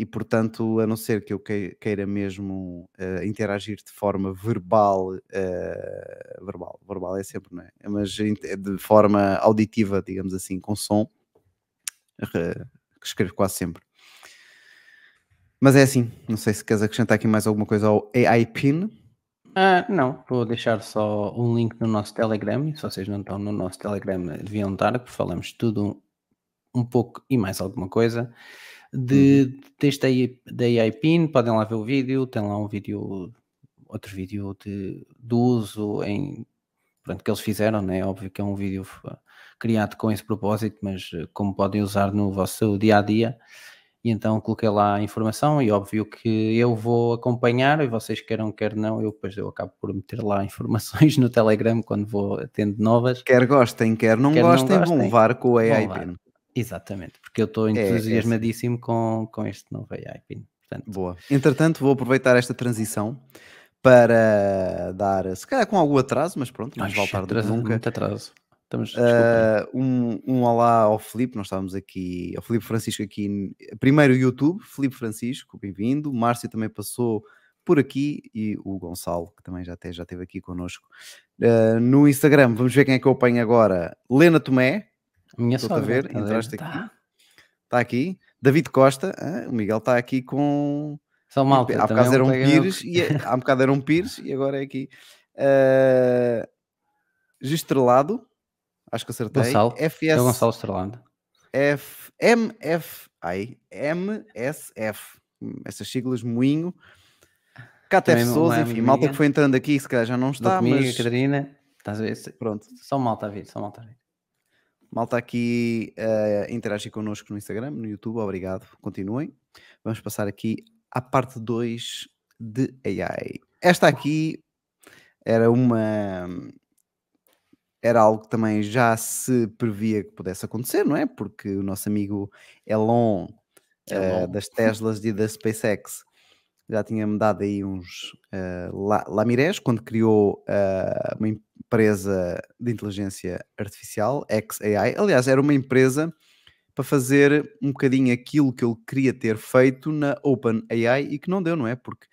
e portanto, a não ser que eu queira mesmo uh, interagir de forma verbal, uh, verbal, verbal é sempre, não é? Mas de forma auditiva, digamos assim, com som, uh, escrevo quase sempre. Mas é assim, não sei se queres acrescentar aqui mais alguma coisa ao AI PIN. Ah, não, vou deixar só um link no nosso Telegram. Se vocês não estão no nosso Telegram, deviam estar, porque falamos tudo um pouco e mais alguma coisa de, uhum. deste da AI PIN, podem lá ver o vídeo, tem lá um vídeo, outro vídeo de, do uso em pronto, que eles fizeram, né? óbvio que é um vídeo criado com esse propósito, mas eh, como podem usar no vosso dia a dia. E então coloquei lá a informação e óbvio que eu vou acompanhar e vocês queiram, quer não, eu depois eu acabo por meter lá informações no Telegram quando vou tendo novas. Quer gostem, quer não, quer gostem, não gostem, vão levar com o AI PIN. Exatamente, porque eu estou entusiasmadíssimo é, é com, com este novo AI PIN. Portanto... Boa. Entretanto, vou aproveitar esta transição para dar, se calhar com algum atraso, mas pronto, mais vale tarde que nunca. Muito atraso. Estamos, uh, um, um olá ao Filipe, nós estávamos aqui, ao Filipe Francisco aqui, primeiro YouTube, Filipe Francisco, bem-vindo, Márcio também passou por aqui e o Gonçalo, que também já, até, já esteve aqui connosco. Uh, no Instagram, vamos ver quem é que eu apanho agora. Lena Tomé, minha Estou a ver, tá entraste aqui. Está tá aqui. David Costa, ah, o Miguel está aqui com. São malta. Há bocado eram um Pires, e, é, há bocado eram Pires e agora é aqui. Uh, Gistrelado, acho que acertei. Gonçalo. FS, é Gonçalo Estrelado. F, MF, ai, MSF. Essas siglas, moinho. Cáter Souza, enfim, malta que foi entrando aqui, se calhar já não está. Comigo, mas... Catarina, estás a ver? Pronto. Só malta a vir, só malta a vir. Malta aqui uh, interagir connosco no Instagram, no YouTube, obrigado, continuem. Vamos passar aqui à parte 2 de AI. Esta aqui era uma. Era algo que também já se previa que pudesse acontecer, não é? Porque o nosso amigo Elon, Elon. Uh, das Teslas e da SpaceX já tinha-me dado aí uns uh, lamirés quando criou uh, uma empresa de inteligência artificial, XAI. Aliás, era uma empresa, para fazer um bocadinho aquilo que ele queria ter feito na OpenAI e que não deu, não é? Porque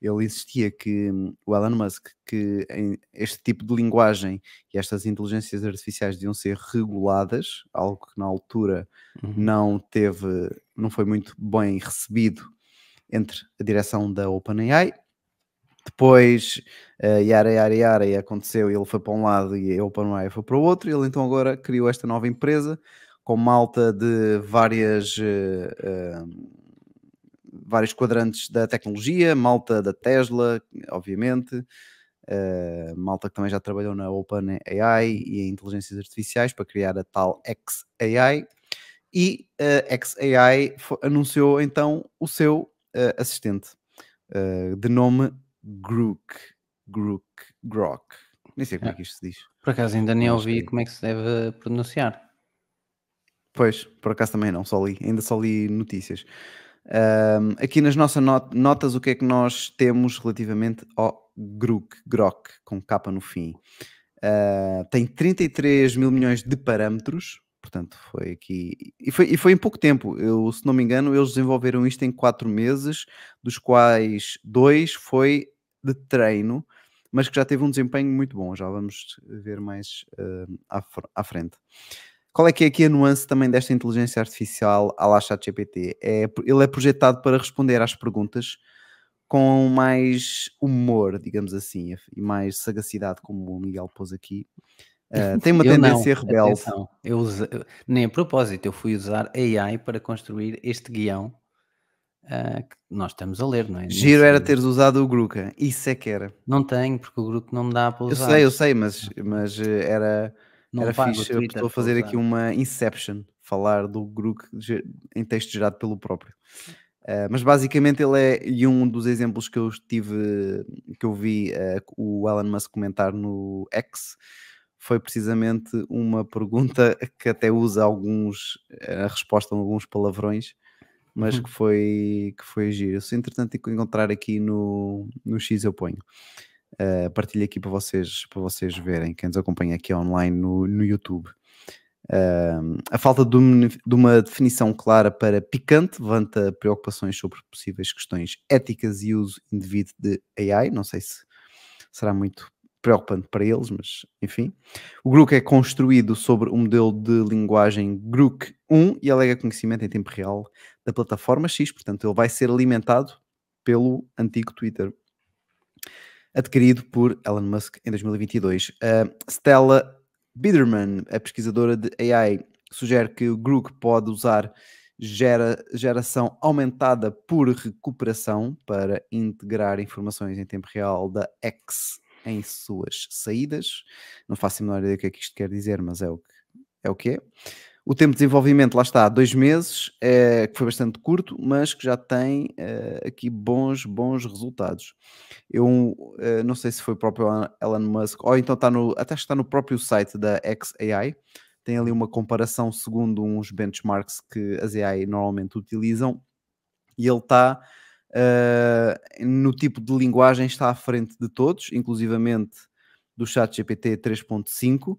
ele insistia que o Elon Musk que este tipo de linguagem e estas inteligências artificiais deviam ser reguladas, algo que na altura uhum. não teve, não foi muito bem recebido entre a direção da OpenAI. Depois, uh, yara, yara, yara, e aconteceu, ele foi para um lado e a OpenAI foi para o outro, ele então agora criou esta nova empresa com malta de várias... Uh, uh, vários quadrantes da tecnologia, malta da Tesla, obviamente, uh, malta que também já trabalhou na OpenAI e em inteligências artificiais para criar a tal XAI. E a XAI anunciou então o seu uh, assistente uh, de nome Grook. Grook, Grok. Nem sei como é, é que isto se diz. Por acaso ainda nem ouvi como é que se deve pronunciar. Pois, por acaso também não, só li, ainda só li notícias. Um, aqui nas nossas not notas, o que é que nós temos relativamente ao Grok, Grok com capa no fim? Uh, tem 33 mil milhões de parâmetros, portanto foi aqui e foi, e foi em pouco tempo. Eu, se não me engano, eles desenvolveram isto em 4 meses, dos quais dois foi de treino, mas que já teve um desempenho muito bom. Já vamos ver mais uh, à, à frente. Qual é que é aqui a nuance também desta inteligência artificial à la ChatGPT? É, ele é projetado para responder às perguntas com mais humor, digamos assim, e mais sagacidade, como o Miguel pôs aqui. Uh, tem uma eu tendência não, rebelde. Atenção, eu nem a propósito, eu fui usar AI para construir este guião uh, que nós estamos a ler, não é? Giro Nesse... era teres usado o Gruka, isso é que era. Não tenho, porque o Grupo não me dá para usar. Eu sei, eu sei, mas, mas eh, era não Era fixe a pessoa fazer aqui uma Inception, falar do Grook em texto gerado pelo próprio. Uh, mas basicamente ele é, e um dos exemplos que eu tive, que eu vi uh, o Elon Musk comentar no X, foi precisamente uma pergunta que até usa alguns, a resposta a alguns palavrões, mas uhum. que foi, que foi giro. Se entretanto encontrar aqui no, no X eu ponho. Uh, partilho aqui para vocês, para vocês verem, quem nos acompanha aqui online no, no YouTube. Uh, a falta de, um, de, uma definição clara para picante levanta preocupações sobre possíveis questões éticas e uso indevido de AI. Não sei se será muito preocupante para eles, mas enfim. O Grook é construído sobre o modelo de linguagem Grook 1 e alega conhecimento em tempo real da plataforma X, portanto, ele vai ser alimentado pelo antigo Twitter adquirido por Elon Musk em 2022. Uh, Stella Biderman, a pesquisadora de AI, sugere que o Grook pode usar gera, geração aumentada por recuperação para integrar informações em tempo real da X em suas saídas. Não faço a menor ideia do que é que isto quer dizer, mas é o que é. O que é. O tempo de desenvolvimento, lá está, dois meses, é, que foi bastante curto, mas que já tem é, aqui bons, bons resultados. Eu é, não sei se foi o próprio Elon Musk, ou então está no, até está no próprio site da XAI, tem ali uma comparação segundo uns benchmarks que as AI normalmente utilizam, e ele está no tipo de linguagem, está à frente de todos, inclusivamente do chat GPT 3.5,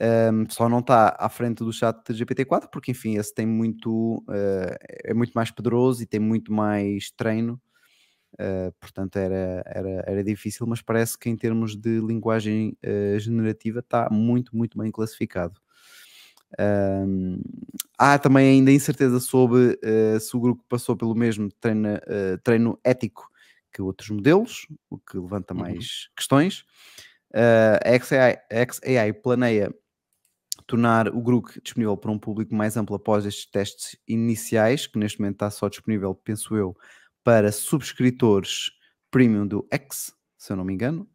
um, só não está à frente do chat GPT-4 porque enfim esse tem muito uh, é muito mais poderoso e tem muito mais treino uh, portanto era, era, era difícil mas parece que em termos de linguagem uh, generativa está muito muito bem classificado um, há também ainda incerteza sobre se o grupo passou pelo mesmo treino, treino ético que outros modelos o que levanta uhum. mais uhum. questões a XAI, a XAI planeia tornar o Grook disponível para um público mais amplo após estes testes iniciais, que neste momento está só disponível, penso eu, para subscritores premium do X, se eu não me engano.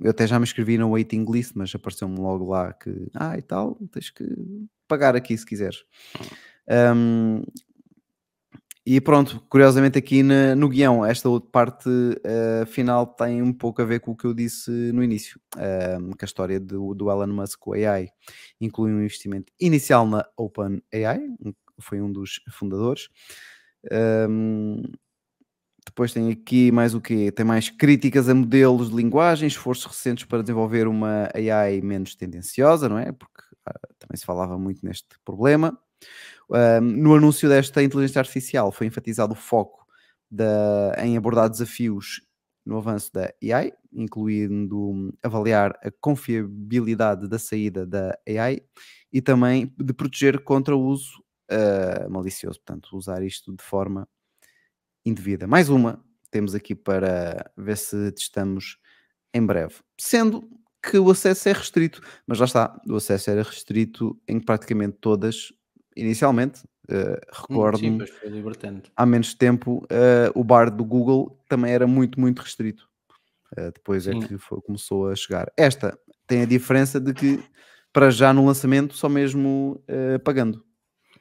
Eu até já me inscrevi na waiting list, mas apareceu-me logo lá que, ah, e tal, tens que pagar aqui se quiseres. Um, e pronto, curiosamente aqui na, no guião, esta outra parte uh, final tem um pouco a ver com o que eu disse no início, uh, que a história do, do Elon Musk com AI inclui um investimento inicial na OpenAI, foi um dos fundadores. Um, depois tem aqui mais o quê? Tem mais críticas a modelos de linguagem, esforços recentes para desenvolver uma AI menos tendenciosa, não é? Porque uh, também se falava muito neste problema. No anúncio desta inteligência artificial foi enfatizado o foco da, em abordar desafios no avanço da AI, incluindo avaliar a confiabilidade da saída da AI e também de proteger contra o uso uh, malicioso, portanto, usar isto de forma indevida. Mais uma temos aqui para ver se testamos em breve. Sendo que o acesso é restrito, mas lá está, o acesso era restrito em praticamente todas, inicialmente. Uh, Recordo-me, há menos tempo, uh, o bar do Google também era muito, muito restrito. Uh, depois é Sim. é que foi, começou a chegar. Esta tem a diferença de que, para já no lançamento, só mesmo pagando.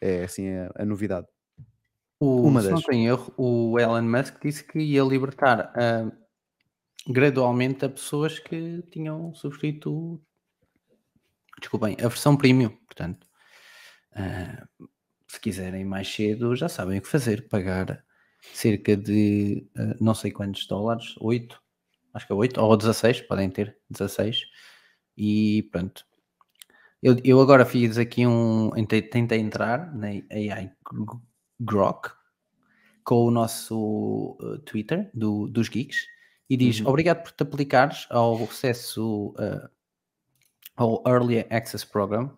É assim a, a novidade. O, Uma se das. não tem erro, o Elon Musk disse que ia libertar gradualmente a pessoas que tinham subscrito, desculpem, a versão premium. Portanto, uh, se quiserem mais cedo, já sabem o que fazer. Pagar cerca de uh, não sei quantos dólares, 8, acho que é 8 ou 16, podem ter 16. E pronto. Eu, eu agora fiz aqui um. Tentei entrar na AI Grok com o nosso uh, Twitter do, dos Geeks e diz: uhum. Obrigado por te aplicares ao acesso uh, ao Early Access Program.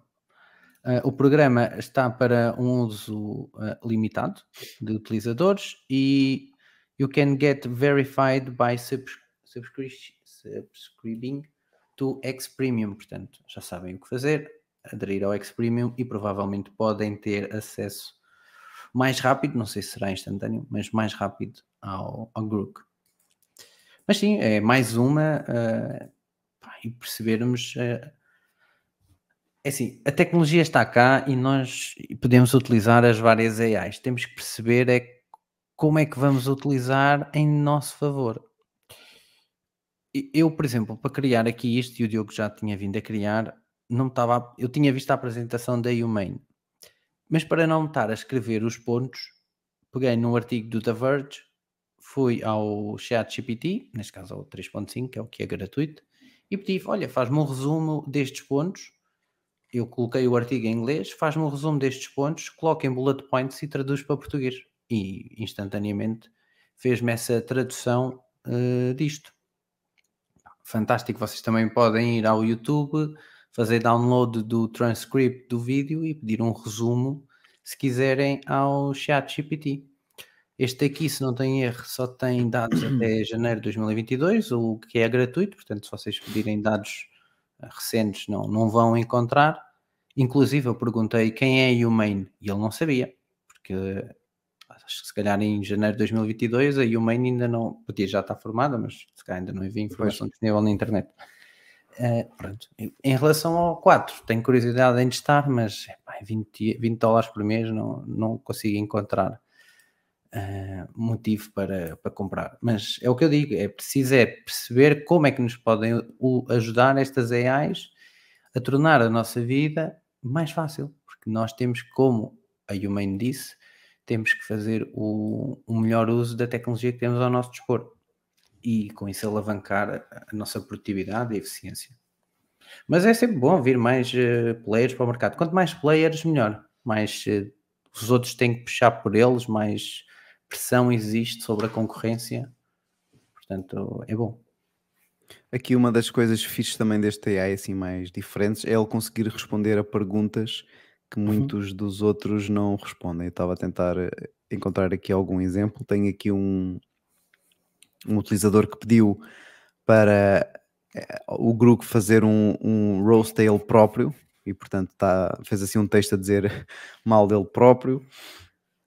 Uh, o programa está para um uso limitado de utilizadores e you can get verified by subs subscri subscribing to X Premium. Portanto, já sabem o que fazer, aderir ao X Premium e provavelmente podem ter acesso mais rápido, não sei se será instantâneo, mas mais rápido ao, ao Grook. Mas sim, é mais uma uh, pá, e percebermos. É assim, a tecnologia está cá e nós podemos utilizar as várias AIs. Temos que perceber é como é que vamos utilizar em nosso favor. Eu, por exemplo, para criar aqui isto, e o Diogo já tinha vindo a criar, não estava. Eu tinha visto a apresentação da Humane mas para não estar a escrever os pontos, peguei num artigo do The Verge, fui ao chat GPT, neste caso ao 3.5, que é o que é gratuito, e pedi, olha, faz-me um resumo destes pontos. Eu coloquei o artigo em inglês, faz-me um resumo destes pontos, coloca em bullet points e traduz para português. E instantaneamente fez-me essa tradução uh, disto. Fantástico, vocês também podem ir ao YouTube, fazer download do transcript do vídeo e pedir um resumo se quiserem ao chat GPT. Este aqui, se não tem erro, só tem dados até janeiro de 2022, o que é gratuito, portanto, se vocês pedirem dados recentes, não, não vão encontrar. Inclusive, eu perguntei quem é Humane e ele não sabia, porque acho que se calhar em janeiro de 2022 a Humane ainda não podia já estar formada, mas se calhar ainda não havia informação disponível na internet. Uh, pronto. Em relação ao 4, tenho curiosidade em testar, mas epá, 20, 20 dólares por mês não, não consigo encontrar uh, motivo para, para comprar. Mas é o que eu digo, é preciso é perceber como é que nos podem ajudar estas AIs a tornar a nossa vida mais fácil, porque nós temos, como a Humane disse, temos que fazer o, o melhor uso da tecnologia que temos ao nosso dispor e com isso alavancar a nossa produtividade e eficiência. Mas é sempre bom vir mais uh, players para o mercado. Quanto mais players, melhor. Mais uh, os outros têm que puxar por eles, mais pressão existe sobre a concorrência. Portanto, é bom. Aqui uma das coisas fixas também deste AI, assim, mais diferentes, é ele conseguir responder a perguntas que uhum. muitos uhum. dos outros não respondem. Eu estava a tentar eh, encontrar aqui algum exemplo. Tenho aqui um, um utilizador que pediu para eh, o grupo fazer um, um roast dele próprio e portanto tá, fez assim um texto a dizer mal dele próprio.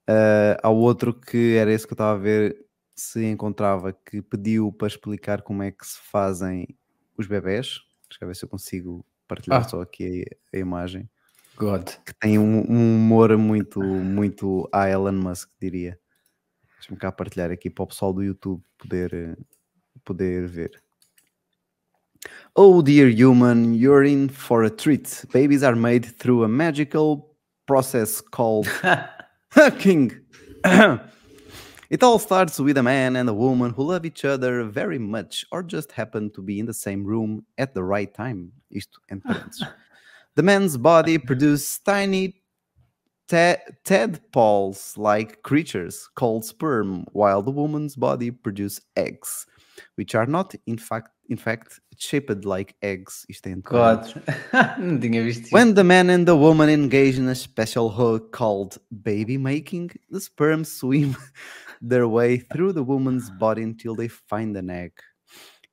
Uh, ao outro que era esse que eu estava a ver se encontrava que pediu para explicar como é que se fazem os bebés. Deixa eu ver se eu consigo partilhar ah. só aqui a, a, imagem. God. Que tem um, um humor muito, muito a Elon Musk, diria. Deixa-me cá partilhar aqui para o pessoal do YouTube poder, poder ver. Oh dear human, you're in for a treat. Babies are made through a magical process called hacking. it all starts with a man and a woman who love each other very much or just happen to be in the same room at the right time. Isto entre parênteses. the man's body produces tiny tadpoles like creatures called sperm, while the woman's body produces eggs, which are not, in fact, in fact, shaped like eggs. Isto é God. Não tinha visto isso. When the man and the woman engage in a special hook called baby making, the sperm swim their way through the woman's body until they find an egg.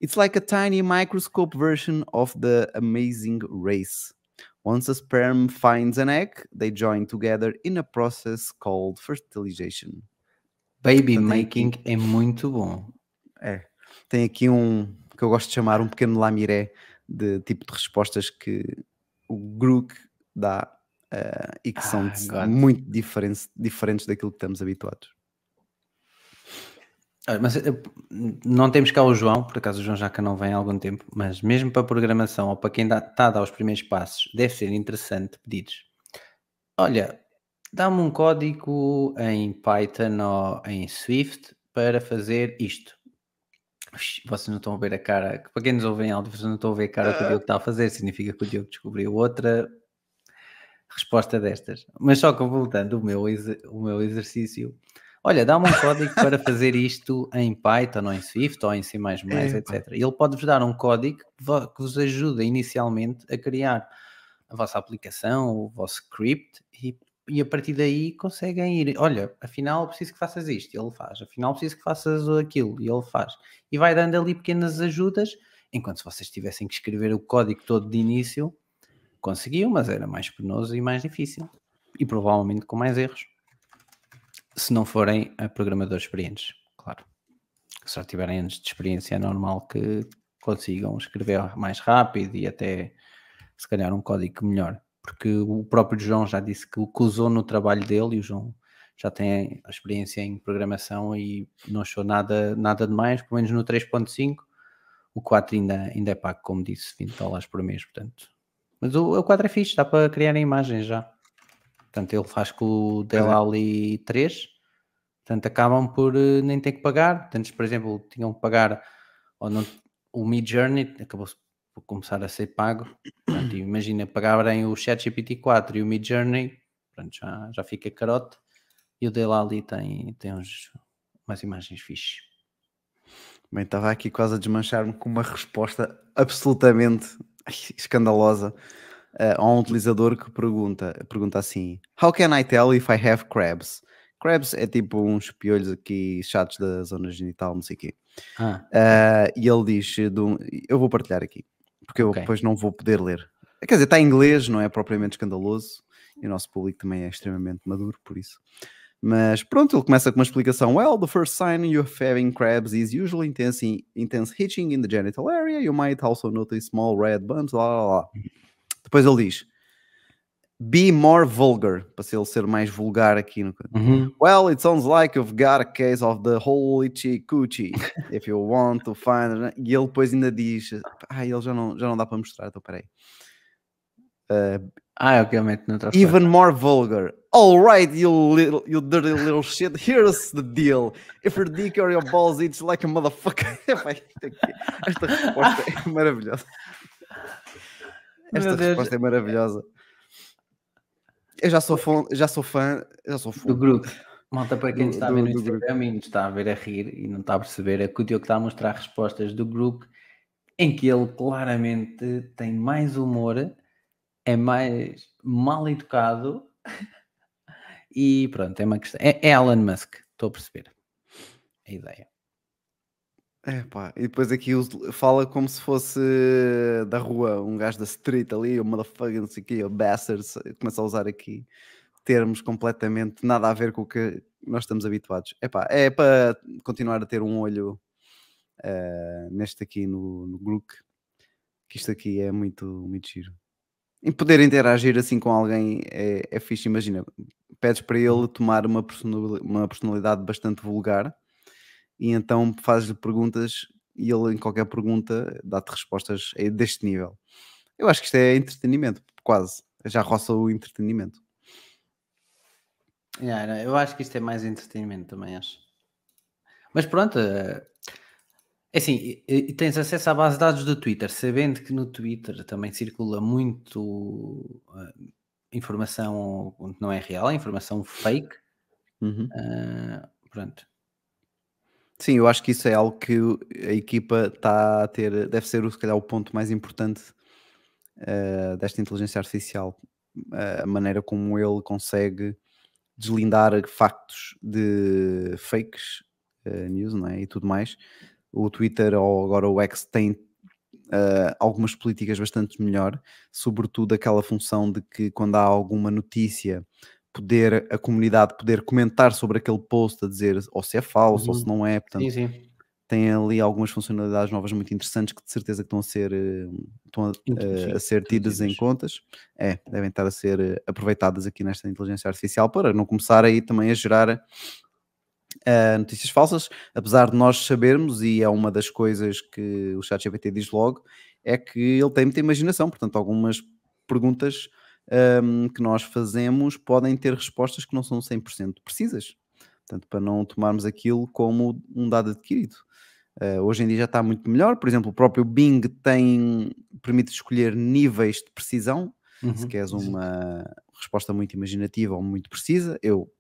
It's like a tiny microscope version of the amazing race. Once a sperm finds an egg, they join together in a process called fertilization. Baby making é muito bom. É. Tem aqui um que eu gosto de chamar um pequeno lamiré de tipo de respostas que o Grook dá uh, e que são ah, muito diferentes, diferentes daquilo que estamos habituados. Mas eh, não temos cá o João, por acaso o João já que não vem há algum tempo, mas mesmo para programação ou para quem está a dar os primeiros passos, deve ser interessante pedidos. Olha, dá-me um código em Python ou em Swift para fazer isto. Vocês não estão a ver a cara, para quem nos ouve em áudio, vocês não estão a ver a cara que o Diogo está a fazer, significa que o Diogo descobriu outra resposta destas. Mas só que voltando o meu, o meu exercício, olha, dá-me um código para fazer isto em Python ou em Swift ou em C++, é, etc. E ele pode-vos dar um código que vos ajuda inicialmente a criar a vossa aplicação, o vosso script e e a partir daí conseguem ir. Olha, afinal preciso que faças isto, e ele faz. Afinal preciso que faças aquilo, e ele faz. E vai dando ali pequenas ajudas, enquanto se vocês tivessem que escrever o código todo de início, conseguiam, mas era mais penoso e mais difícil. E provavelmente com mais erros. Se não forem programadores experientes, claro. Se já tiverem anos de experiência, é normal que consigam escrever mais rápido e até se calhar um código melhor porque o próprio João já disse que o que usou no trabalho dele, e o João já tem a experiência em programação e não achou nada, nada demais, pelo menos no 3.5, o 4 ainda, ainda é pago, como disse, 20 dólares por mês, portanto. Mas o, o 4 é fixe, dá para criar imagens já. Portanto, ele faz com o Delali 3, portanto, acabam por uh, nem ter que pagar. Portanto, por exemplo, tinham que pagar ou não, o Mid Journey, acabou começar a ser pago. Imagina pagarem o ChatGPT 4 e o Mid Journey, pronto, já, já fica carote. E o dele ali tem, tem uns, umas imagens fixes. Bem, estava aqui quase a desmanchar-me com uma resposta absolutamente escandalosa uh, a um utilizador que pergunta, pergunta assim: How can I tell if I have crabs? Crabs é tipo uns piolhos aqui chatos da zona genital, não sei o quê. Ah. Uh, e ele diz: Eu vou partilhar aqui porque eu depois não vou poder ler. Quer dizer, está em inglês, não é propriamente escandaloso, e o nosso público também é extremamente maduro, por isso. Mas pronto, ele começa com uma explicação. Well, the first sign you have having crabs is usually intense, intense hitching in the genital area. You might also notice small red bumps, lá, lá, lá. Depois ele diz: Be more vulgar, para ele ser mais vulgar aqui no uhum. Well, it sounds like you've got a case of the holy coochie. If you want to find. E ele depois ainda diz: Ah, ele já não, já não dá para mostrar, então peraí. Uh, ah, obviamente, não Even more vulgar. All right, you little, you dirty little shit. Here's the deal. If your dick or your balls itch like a motherfucker. Esta resposta é maravilhosa. Esta resposta é maravilhosa. Eu já sou fã, já sou fã, já sou fã. Do grupo. Malta, para quem do, está a ver no Instagram e está a ver a rir e não está a perceber, é que o Diogo está a mostrar respostas do grupo em que ele claramente tem mais humor, é mais mal educado e pronto, é uma questão. É, é Elon Musk, estou a perceber a ideia. É pá, e depois aqui fala como se fosse da rua, um gajo da street ali, o motherfucker, não sei o quê, o bastard, começa a usar aqui termos completamente nada a ver com o que nós estamos habituados. Epá, é para continuar a ter um olho uh, neste aqui no, no Grook, que isto aqui é muito, muito giro. E poder interagir assim com alguém é, é fixe, imagina, pedes para ele tomar uma personalidade bastante vulgar e então fazes-lhe perguntas e ele em qualquer pergunta dá-te respostas deste nível. Eu acho que isto é entretenimento, quase. Já roça o entretenimento. Yeah, eu acho que isto é mais entretenimento também, acho. Mas pronto, é assim, e tens acesso à base de dados do Twitter, sabendo que no Twitter também circula muito uh, informação não é real, é informação fake. Uhum. Uh, pronto. Sim, eu acho que isso é algo que a equipa está a ter, deve ser se calhar o ponto mais importante uh, desta inteligência artificial, uh, a maneira como ele consegue deslindar factos de fakes uh, news não é? e tudo mais. O Twitter ou agora o X tem algumas políticas bastante melhor, sobretudo aquela função de que quando há alguma notícia poder a comunidade poder comentar sobre aquele post a dizer ou se é falso uhum. ou se não é. Portanto, sim, sim. Tem ali algumas funcionalidades novas muito interessantes que de certeza que estão a ser, eh, estão a, a, a ser tidas em contas. É, devem estar a ser eh, aproveitadas aqui nesta inteligência artificial para não começar aí também a gerar uh, notícias falsas, apesar de nós sabermos, e é uma das coisas que o ChatGPT diz logo, é que ele tem muita imaginação, portanto, algumas perguntas um, que nós fazemos podem ter respostas que não são 100% precisas. Portanto, para não tomarmos aquilo como um dado adquirido. Uh, hoje em dia já está muito melhor. Por exemplo, o próprio Bing tem, permite escolher níveis de precisão. Uhum. Se queres uma resposta muito imaginativa ou muito precisa, eu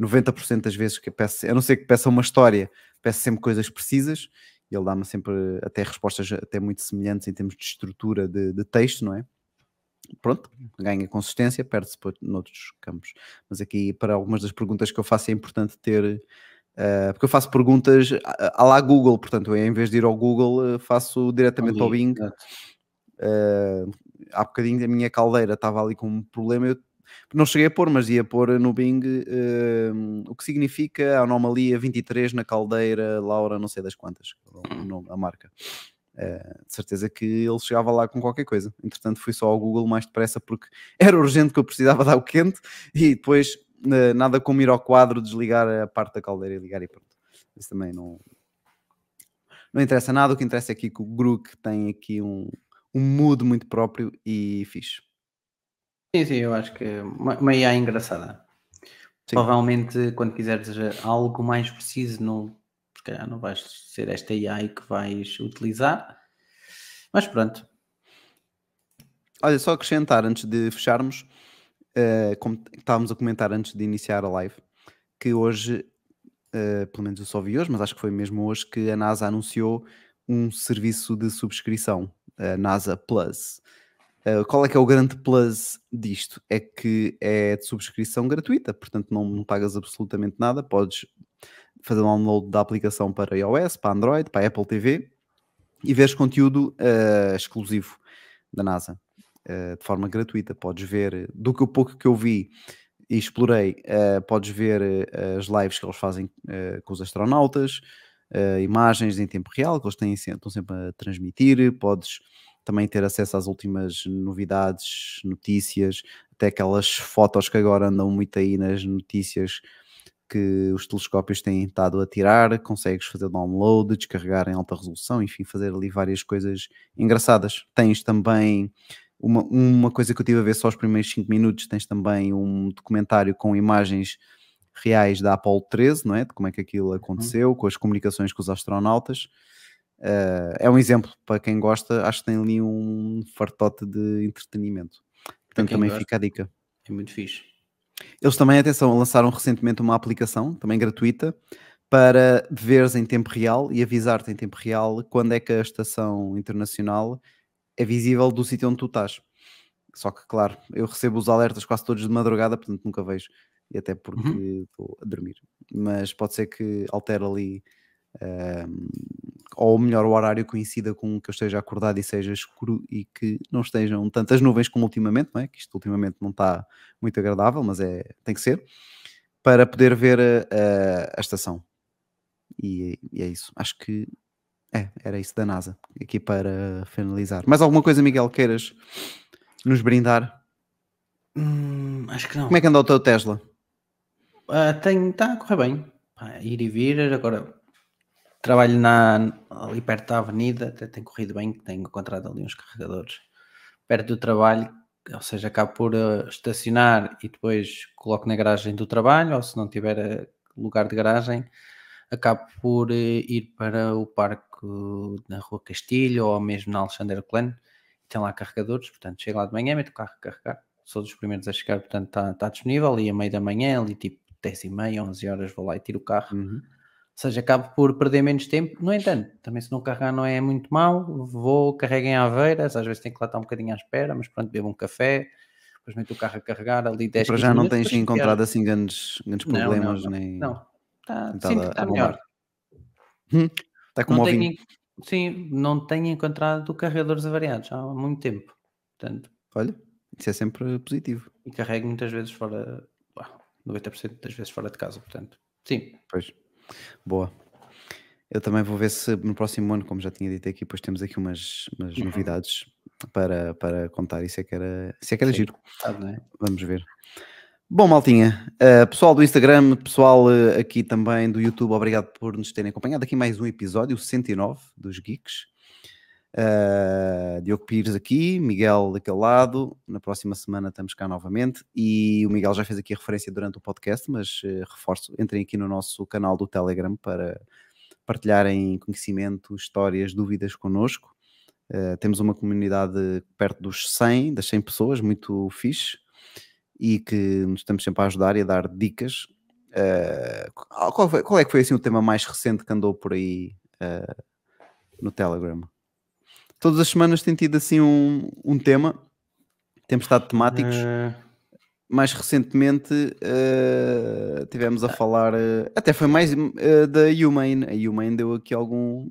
90% das vezes que peço, a não ser que peça uma história, peço sempre coisas precisas e ele dá-me sempre até respostas até muito semelhantes em termos de estrutura de, de texto, não é? Pronto, ganha consistência, perde-se noutros campos. Mas aqui, para algumas das perguntas que eu faço, é importante ter. Uh, porque eu faço perguntas à lá Google, portanto, eu, em vez de ir ao Google, faço diretamente ali, ao Bing. Uh, há bocadinho a minha caldeira estava ali com um problema, eu não cheguei a pôr, mas ia pôr no Bing uh, o que significa a anomalia 23 na caldeira Laura, não sei das quantas, a marca. Uh, de certeza que ele chegava lá com qualquer coisa. Entretanto, fui só ao Google mais depressa porque era urgente que eu precisava dar o quente e depois uh, nada como ir ao quadro, desligar a parte da caldeira e ligar e pronto. Isso também não, não interessa nada. O que interessa é aqui que o Grook tem aqui um, um mood muito próprio e fixe. Sim, sim, eu acho que é uma, uma IA engraçada. Sim. Provavelmente, quando quiseres algo mais preciso, não se calhar não vais ser esta AI que vais utilizar, mas pronto. Olha, só acrescentar antes de fecharmos, uh, como estávamos a comentar antes de iniciar a live, que hoje, uh, pelo menos eu só vi hoje, mas acho que foi mesmo hoje que a NASA anunciou um serviço de subscrição, a NASA Plus. Uh, qual é que é o grande plus disto? É que é de subscrição gratuita, portanto não, não pagas absolutamente nada, podes fazer download da aplicação para iOS, para Android, para Apple TV e veres conteúdo uh, exclusivo da NASA uh, de forma gratuita. Podes ver, do que o pouco que eu vi e explorei, uh, podes ver as lives que eles fazem com os astronautas, imagens em tempo real que eles têm, estão sempre a transmitir. Podes também ter acesso às últimas novidades, notícias, até aquelas fotos que agora andam muito aí nas notícias que os telescópios têm estado a tirar, consegues fazer download, descarregar em alta resolução, enfim, fazer ali várias coisas engraçadas. Tens também uma, uma coisa que eu tive a ver só os primeiros 5 minutos, tens também um documentário com imagens reais da Apollo 13, não é? De como é que aquilo uhum. aconteceu, uhum. com as comunicações com os astronautas. Uh, é um exemplo para quem gosta, acho que tem ali um fartote de entretenimento. Portanto, também gosta, fica a dica. É muito fixe. Eles também, atenção, lançaram recentemente uma aplicação, também gratuita, para veres em tempo real e avisar-te em tempo real quando é que a estação internacional é visível do sítio onde tu estás. Só que, claro, eu recebo os alertas quase todos de madrugada, portanto nunca vejo. E até porque uhum. estou a dormir. Mas pode ser que altere ali ou melhor, o horário coincida com que eu esteja acordado e seja escuro e que não estejam tantas nuvens como ultimamente, não é? Que isto ultimamente não está muito agradável, mas é, tem que ser, para poder ver a, a, a estação. E, e, é isso. Acho que é, era isso da NASA, aqui para finalizar. Mais alguma coisa, Miguel, queiras nos brindar? Hum, acho que não. Como é que anda o teu Tesla? Uh, tem, está a correr bem. ir e vir, agora trabalho na, ali perto da avenida, até tem corrido bem, tenho encontrado ali uns carregadores perto do trabalho, ou seja, acabo por uh, estacionar e depois coloco na garagem do trabalho, ou se não tiver uh, lugar de garagem, acabo por uh, ir para o parque na Rua Castilho ou mesmo na Alexandre Plano, tem lá carregadores, portanto chego lá de manhã, meto o carro a carregar sou dos primeiros a chegar, portanto está tá disponível. E a meio da manhã, ali tipo 10 e meia, 11 horas, vou lá e tiro o carro. Uhum. Ou seja, acabo por perder menos tempo. No entanto, também se não carregar não é muito mal. Vou, carrego em Aveiras, às vezes tenho que lá estar um bocadinho à espera, mas pronto, bebo um café, depois meto o carro a carregar ali 10 Para já não tens encontrado assim grandes, grandes problemas, não, não, nem. Não, está, sim, está melhor. Hum, está como tenho, Sim, não tenho encontrado carregadores avariados há muito tempo. Portanto, Olha, isso é sempre positivo. E carrego muitas vezes fora, 90% das vezes fora de casa, portanto, sim. Pois, boa. Eu também vou ver se no próximo ano, como já tinha dito aqui, depois temos aqui umas, umas uhum. novidades para, para contar. Isso é que era, isso é que era giro. é? Vamos ver. Bom, Maltinha, uh, pessoal do Instagram, pessoal uh, aqui também do YouTube, obrigado por nos terem acompanhado. Aqui mais um episódio, o 109 dos Geeks. Uh, Diogo Pires aqui, Miguel daquele lado. Na próxima semana estamos cá novamente. E o Miguel já fez aqui a referência durante o podcast, mas reforço: entrem aqui no nosso canal do Telegram para partilharem conhecimento, histórias, dúvidas connosco. Uh, temos uma comunidade perto dos 100, das 100 pessoas, muito fixe, e que nos estamos sempre a ajudar e a dar dicas. Uh, qual, foi, qual, é que foi assim, o tema mais recente que andou por aí uh, no Telegram? Todas as semanas tem tido assim um, um tema, temos estado temáticos. Mais recentemente uh, tivemos a falar, uh, até foi mais uh, da Humane, a Humane deu aqui algum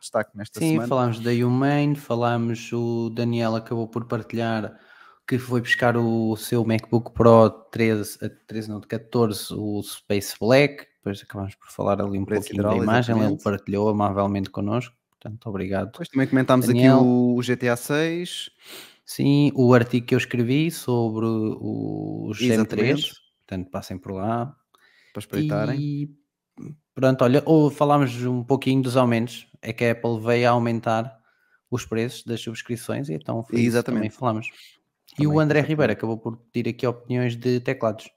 destaque nesta Sim, semana. Sim, falámos da Humane, falámos, o Daniel acabou por partilhar que foi buscar o seu MacBook Pro 13, 13 não, de 14, o Space Black, depois acabamos por falar ali um pouquinho da imagem, ele partilhou amavelmente connosco, portanto obrigado. Depois também comentámos Daniel. aqui o GTA 6 Sim, o artigo que eu escrevi sobre os M3, portanto passem por lá. Para espreitarem. E pronto, olha, ou falámos um pouquinho dos aumentos, é que a Apple veio a aumentar os preços das subscrições e então foi Exatamente. também falamos. E também, o André exatamente. Ribeiro acabou por pedir aqui opiniões de teclados.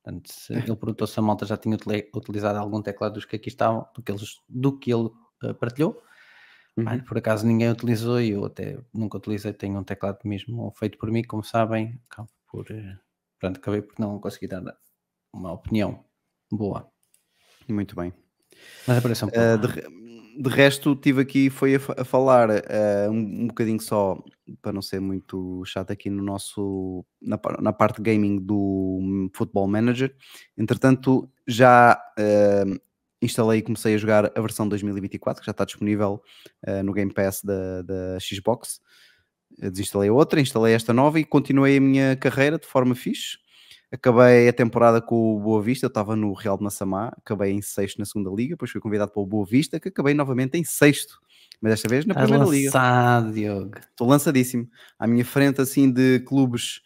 Portanto, ele perguntou se a malta já tinha utilizado algum teclado dos que aqui estavam, do que, eles, do que ele uh, partilhou. Uhum. por acaso ninguém utilizou e eu até nunca utilizei, tenho um teclado mesmo feito por mim, como sabem, acabo por, eh, pronto, acabei por não conseguir dar uma opinião boa. Muito bem. Mas aparece um uh, de, de, resto, tive aqui, foi a, a falar uh, um, um bocadinho só, para não ser muito chato aqui no nosso, na, na parte gaming do Football Manager. Entretanto, já uh, instalei e comecei a jogar a versão 2024, que já está disponível uh, no Game Pass da, da Xbox. Eu desinstalei outra, instalei esta nova e continuei a minha carreira de forma fixe. Acabei a temporada com o Boa Vista, eu estava no Real de Massamá, acabei em sexto na segunda liga, depois fui convidado para o Boa Vista, que acabei novamente em sexto, mas desta vez na Estás primeira lançado, liga. Diogo. Estou lançadíssimo. À minha frente, assim, de clubes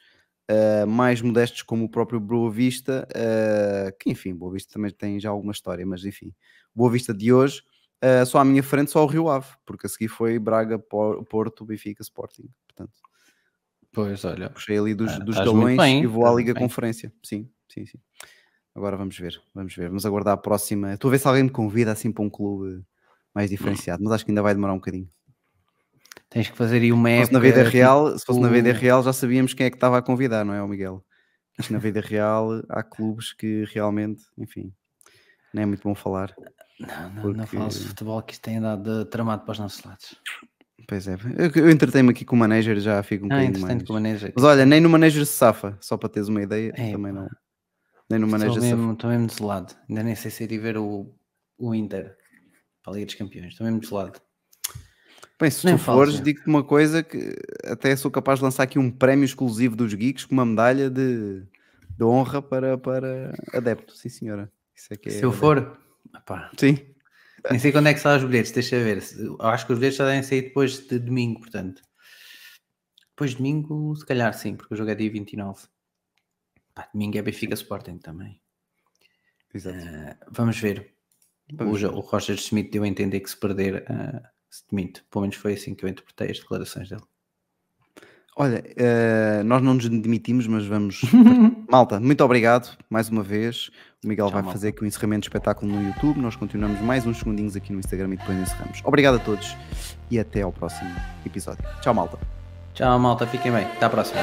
uh, mais modestos como o próprio Boa Vista, uh, que enfim, Boa Vista também tem já alguma história, mas enfim, Boa Vista de hoje, uh, só à minha frente só o Rio Ave, porque a seguir foi Braga, Porto, Benfica, Sporting, portanto. Pois, olha. Puxei ali dos, dos galões bem, e vou à Liga bem. Conferência. Sim, sim, sim. Agora vamos ver, vamos ver. Vamos aguardar a próxima. Estou a ver se alguém me convida assim para um clube mais diferenciado, mas acho que ainda vai demorar um bocadinho. Tens que fazer aí uma época. Se fosse na vida real, tipo... se fosse na vida real, já sabíamos quem é que estava a convidar, não é, o Miguel? Isto na vida real há clubes que realmente, enfim, não é muito bom falar. Não, não, porque... não falo de futebol que isto tem andado tramado para os nossos lados. Pois é, eu, eu entretenho-me aqui com o manager, já fico um bocadinho mais. Com o manager. Mas olha, nem no manager se safa, só para teres uma ideia, é, também não. Nem no manager estou mesmo, Estou mesmo desolado, ainda nem sei se ir ver o, o Inter para a Liga dos Campeões, estou mesmo desolado. Bem, se Nem tu fores, digo-te uma coisa que até sou capaz de lançar aqui um prémio exclusivo dos geeks com uma medalha de, de honra para, para adepto, sim senhora. É é se eu for, sim. Nem sei quando é que são os bilhetes, deixa eu ver. Acho que os bilhetes já devem sair depois de domingo, portanto. Depois de domingo, se calhar sim, porque o jogo é dia 29. Pá, domingo é Benfica Sporting também. Exato. Uh, vamos ver. Vamos o, o Roger Smith deu a entender que se perder. Uh, se demite. Pelo menos foi assim que eu interpretei as declarações dele. Olha, uh, nós não nos demitimos, mas vamos. Malta, muito obrigado mais uma vez. O Miguel Tchau, vai malta. fazer aqui um encerramento de espetáculo no YouTube. Nós continuamos mais uns segundinhos aqui no Instagram e depois encerramos. Obrigado a todos e até ao próximo episódio. Tchau, malta. Tchau, malta. Fiquem bem. Até à próxima.